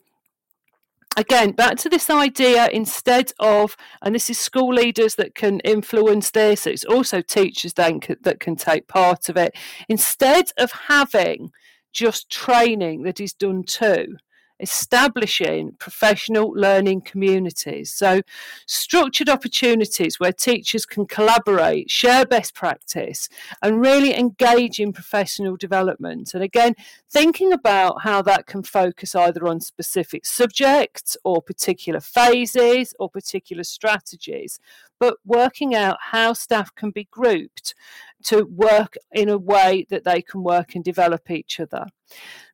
[SPEAKER 1] again, back to this idea instead of, and this is school leaders that can influence this, it's also teachers then that can take part of it. Instead of having just training that is done too, establishing professional learning communities. So, structured opportunities where teachers can collaborate, share best practice, and really engage in professional development. And again, thinking about how that can focus either on specific subjects or particular phases or particular strategies, but working out how staff can be grouped to work in a way that they can work and develop each other.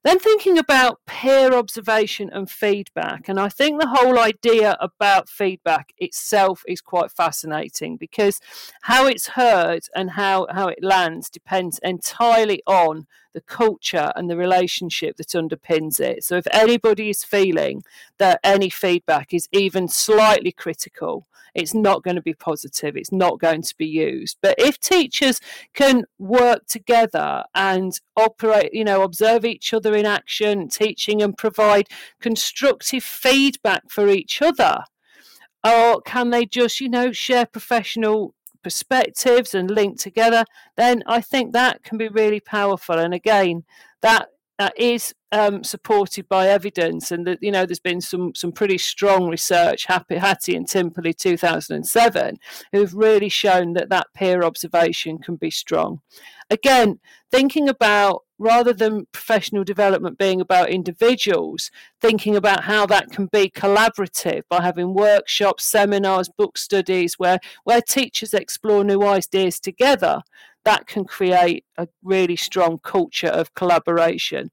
[SPEAKER 1] Then thinking about peer observation and feedback. And I think the whole idea about feedback itself is quite fascinating because how it's heard and how, how it lands depends entirely on the culture and the relationship that underpins it. So if anybody is feeling that any feedback is even slightly critical, it's not going to be positive, it's not going to be used. But if teachers can work together and operate, you know, observe each other in action, teaching and provide constructive feedback for each other, or can they just, you know, share professional perspectives and link together, then I think that can be really powerful. And again, that uh, is um, supported by evidence, and that you know there's been some some pretty strong research. Happy Hattie and Timperley 2007, who've really shown that that peer observation can be strong. Again, thinking about rather than professional development being about individuals, thinking about how that can be collaborative by having workshops, seminars, book studies where, where teachers explore new ideas together, that can create a really strong culture of collaboration.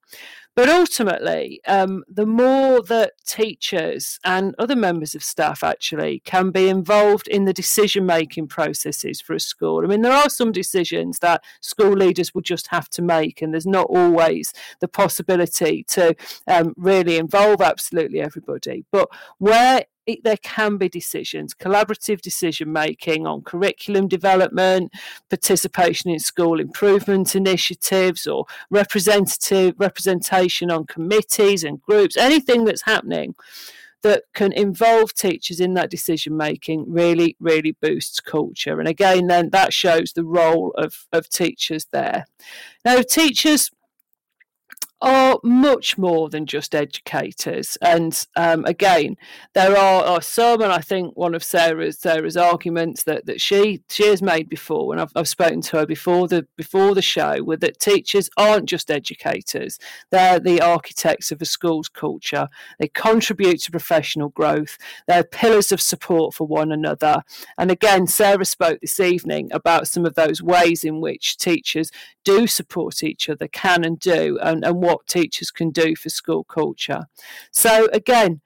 [SPEAKER 1] But ultimately, um, the more that teachers and other members of staff actually can be involved in the decision making processes for a school. I mean, there are some decisions that school leaders will just have to make, and there's not always the possibility to um, really involve absolutely everybody. But where it, there can be decisions, collaborative decision making on curriculum development, participation in school improvement initiatives, or representative representation on committees and groups, anything that's happening that can involve teachers in that decision making really, really boosts culture. And again, then that shows the role of, of teachers there. Now, teachers are much more than just educators. And um, again, there are, are, some, and I think one of Sara's Sara's arguments that, that she she has made before, and I've, I've spoken to her before the before the show, were that teachers aren't just educators; they're the architects of a school's culture. They contribute to professional growth. They're pillars of support for one another. And again, Sara spoke this evening about some of those ways in which teachers do support each other, can and do, and, and what teachers can do for school culture. So, again,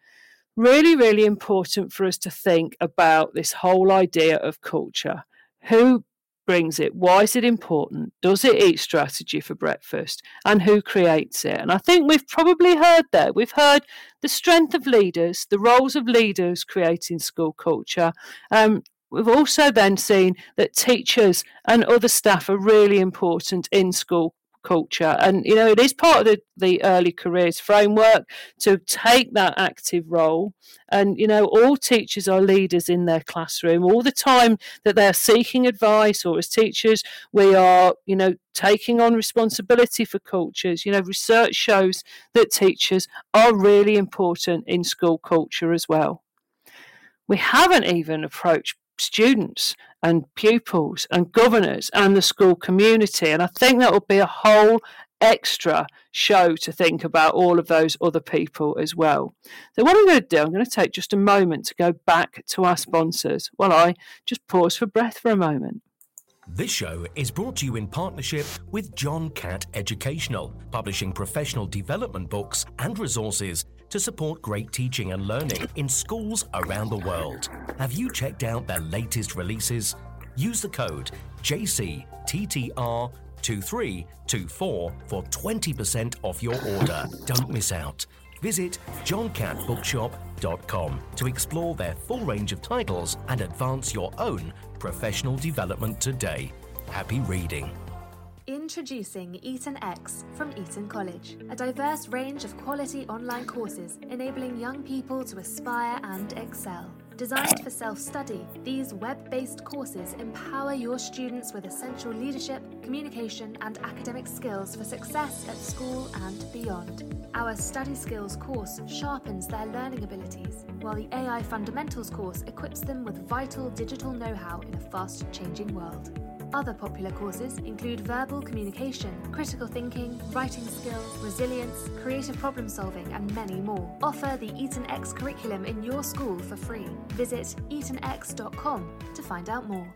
[SPEAKER 1] really, really important for us to think about this whole idea of culture. Who brings it? Why is it important? Does it eat strategy for breakfast? And who creates it? And I think we've probably heard that. We've heard the strength of leaders, the roles of leaders creating school culture. Um, We've also then seen that teachers and other staff are really important in school culture. And, you know, it is part of the, the early careers framework to take that active role. And, you know, all teachers are leaders in their classroom. All the time that they're seeking advice, or as teachers, we are, you know, taking on responsibility for cultures. You know, research shows that teachers are really important in school culture as well. We haven't even approached students and pupils and governors and the school community. And I think that will be a whole extra show to think about all of those other people as well. So, what I'm going to do, I'm going to take just a moment to go back to our sponsors while I just pause for breath for a moment.
[SPEAKER 2] This show is brought to you in partnership with John Catt Educational, publishing professional development books and resources to support great teaching and learning in schools around the world. Have you checked out their latest releases? Use the code JCTTR2324 for 20% off your order. Don't miss out. Visit johncattbookshop.com to explore their full range of titles and advance your own professional development today. Happy reading.
[SPEAKER 3] Introducing Eton X from Eton College, a diverse range of quality online courses enabling young people to aspire and excel. Designed for self study, these web based courses empower your students with essential leadership, communication, and academic skills for success at school and beyond. Our Study Skills course sharpens their learning abilities, while the AI Fundamentals course equips them with vital digital know how in a fast changing world. Other popular courses include verbal communication, critical thinking, writing skills, resilience, creative problem solving, and many more. Offer the Eton X curriculum in your school for free. Visit etonx.com to find out more.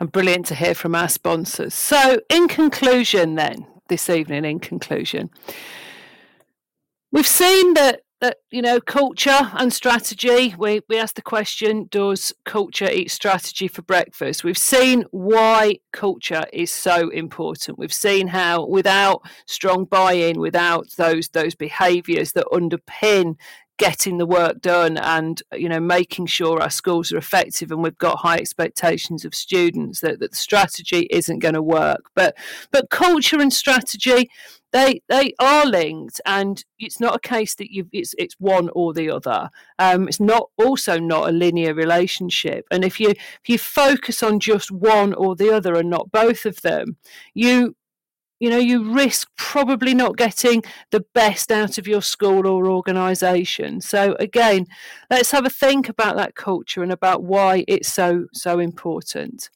[SPEAKER 1] And brilliant to hear from our sponsors. So, in conclusion, then, this evening, in conclusion, we've seen that that you know culture and strategy we we asked the question does culture eat strategy for breakfast? We've seen why culture is so important. We've seen how without strong buy-in without those those behaviors that underpin getting the work done and you know making sure our schools are effective and we've got high expectations of students that, that the strategy isn't going to work. But but culture and strategy they they are linked and it's not a case that you it's it's one or the other. Um, it's not also not a linear relationship. And if you if you focus on just one or the other and not both of them you you know you risk probably not getting the best out of your school or organization. So again let's have a think about that culture and about why it's so so important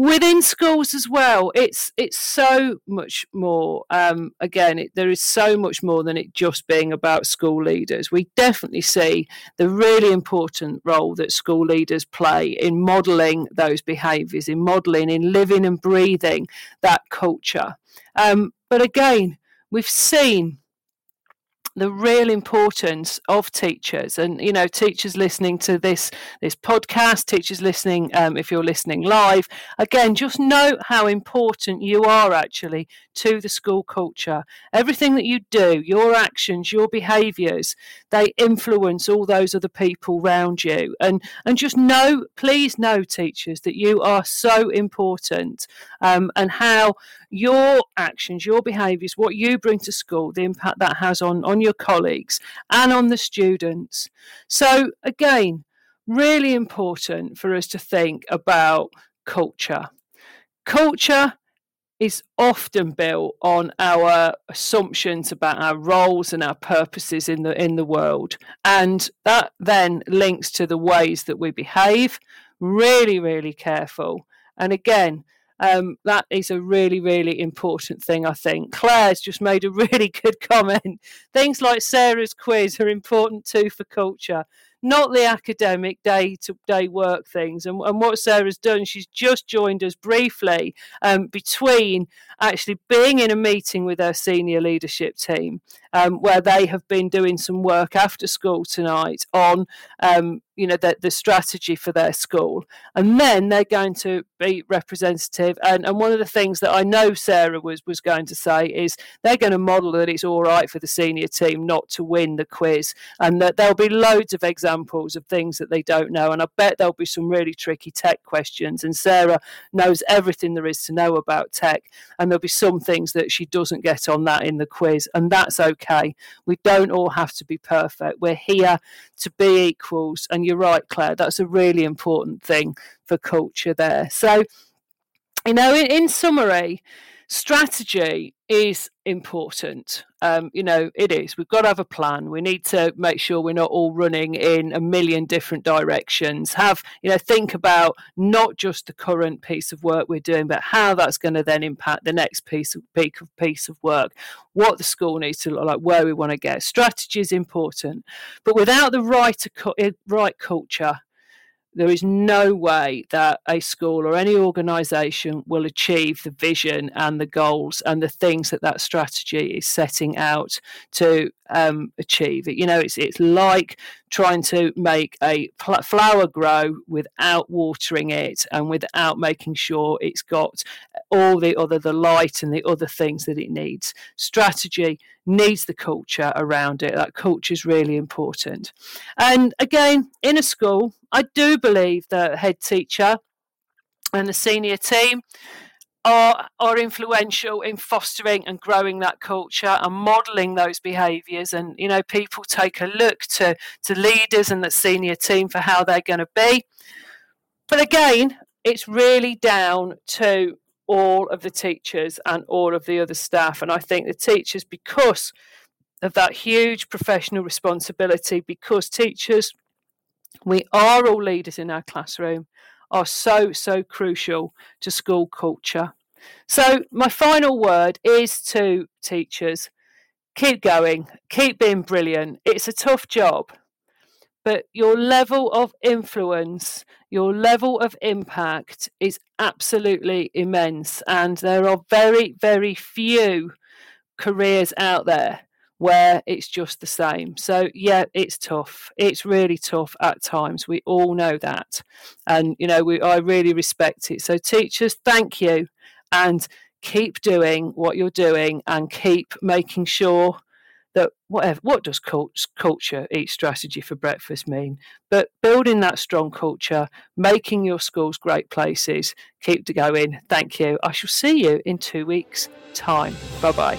[SPEAKER 1] within schools as well it's it's so much more um, again it, there is so much more than it just being about school leaders. We definitely see the really important role that school leaders play in modeling those behaviors in modeling in living and breathing that culture. Um, but again we've seen the real importance of teachers. And you know teachers listening to this this podcast teachers listening um, if you're listening live again just note how important you are actually to the school culture. Everything that you do your actions your behaviors they influence all those other people around you. And and just know please know teachers that you are so important um, and how your actions, your behaviours, what you bring to school, the impact that has on, on your colleagues and on the students. So, again, really important for us to think about culture. Culture is often built on our assumptions about our roles and our purposes in the in the world and that then links to the ways that we behave really really careful and again um, that is a really, really important thing, I think. Claire's just made a really good comment. Things like Sara's quiz are important too for culture not the academic day to day work things. And, and what Sara's done, she's just joined us briefly um, between actually being in a meeting with our senior leadership team, um, where they have been doing some work after school tonight on um, you know the, the strategy for their school. And then they're going to be representative. And, and one of the things that i know sara was was going to say is they're going to model that it's all right for the senior team not to win the quiz and that there'll be loads of examples of things that they don't know. And i bet there'll be some really tricky tech questions. And sara knows everything there is to know about tech and there'll be some things that she doesn't get on that in the quiz. And that's okay we don't all have to be perfect we're here to be equals and you're right, Claire, that's a really important thing for culture there. So, you know, in, in summary, strategy is important. Um, you know, it is. We've got to have a plan. We need to make sure we're not all running in a million different directions. Have, you know, think about not just the current piece of work we're doing, but how that's going to then impact the next piece of piece of work, what the school needs to look like, where we want to get. Strategy is important. But without the right, eh, right culture, there is no way that a school or any organisation will achieve the vision and the goals and the things that that strategy is setting out to um, achieve. You know, it's it's like trying to make a flower grow without watering it and without making sure it's got all the other the light and the other things that it needs. Strategy needs the culture around it. That culture is really important. And again, in a school, I do believe that head teacher and the senior team are are influential in fostering and growing that culture and modeling those behaviors and you know people take a look to to leaders and the senior team for how they're going to be. But again it's really down to all of the teachers and all of the other staff. And i think the teachers because of that huge professional responsibility because teachers we are all leaders in our classroom are so, so crucial to school culture. So, my final word is to teachers keep going, keep being brilliant. It's a tough job, but your level of influence, your level of impact is absolutely immense. And there are very, very few careers out there where it's just the same. So, yeah, it's tough. It's really tough at times. We all know that. And, you know, we, I really respect it. So, teachers, thank you. And keep doing what you're doing and keep making sure that whatever what does culture eat strategy for breakfast mean but building that strong culture making your schools great places keep to going thank you i shall see you in two weeks time bye bye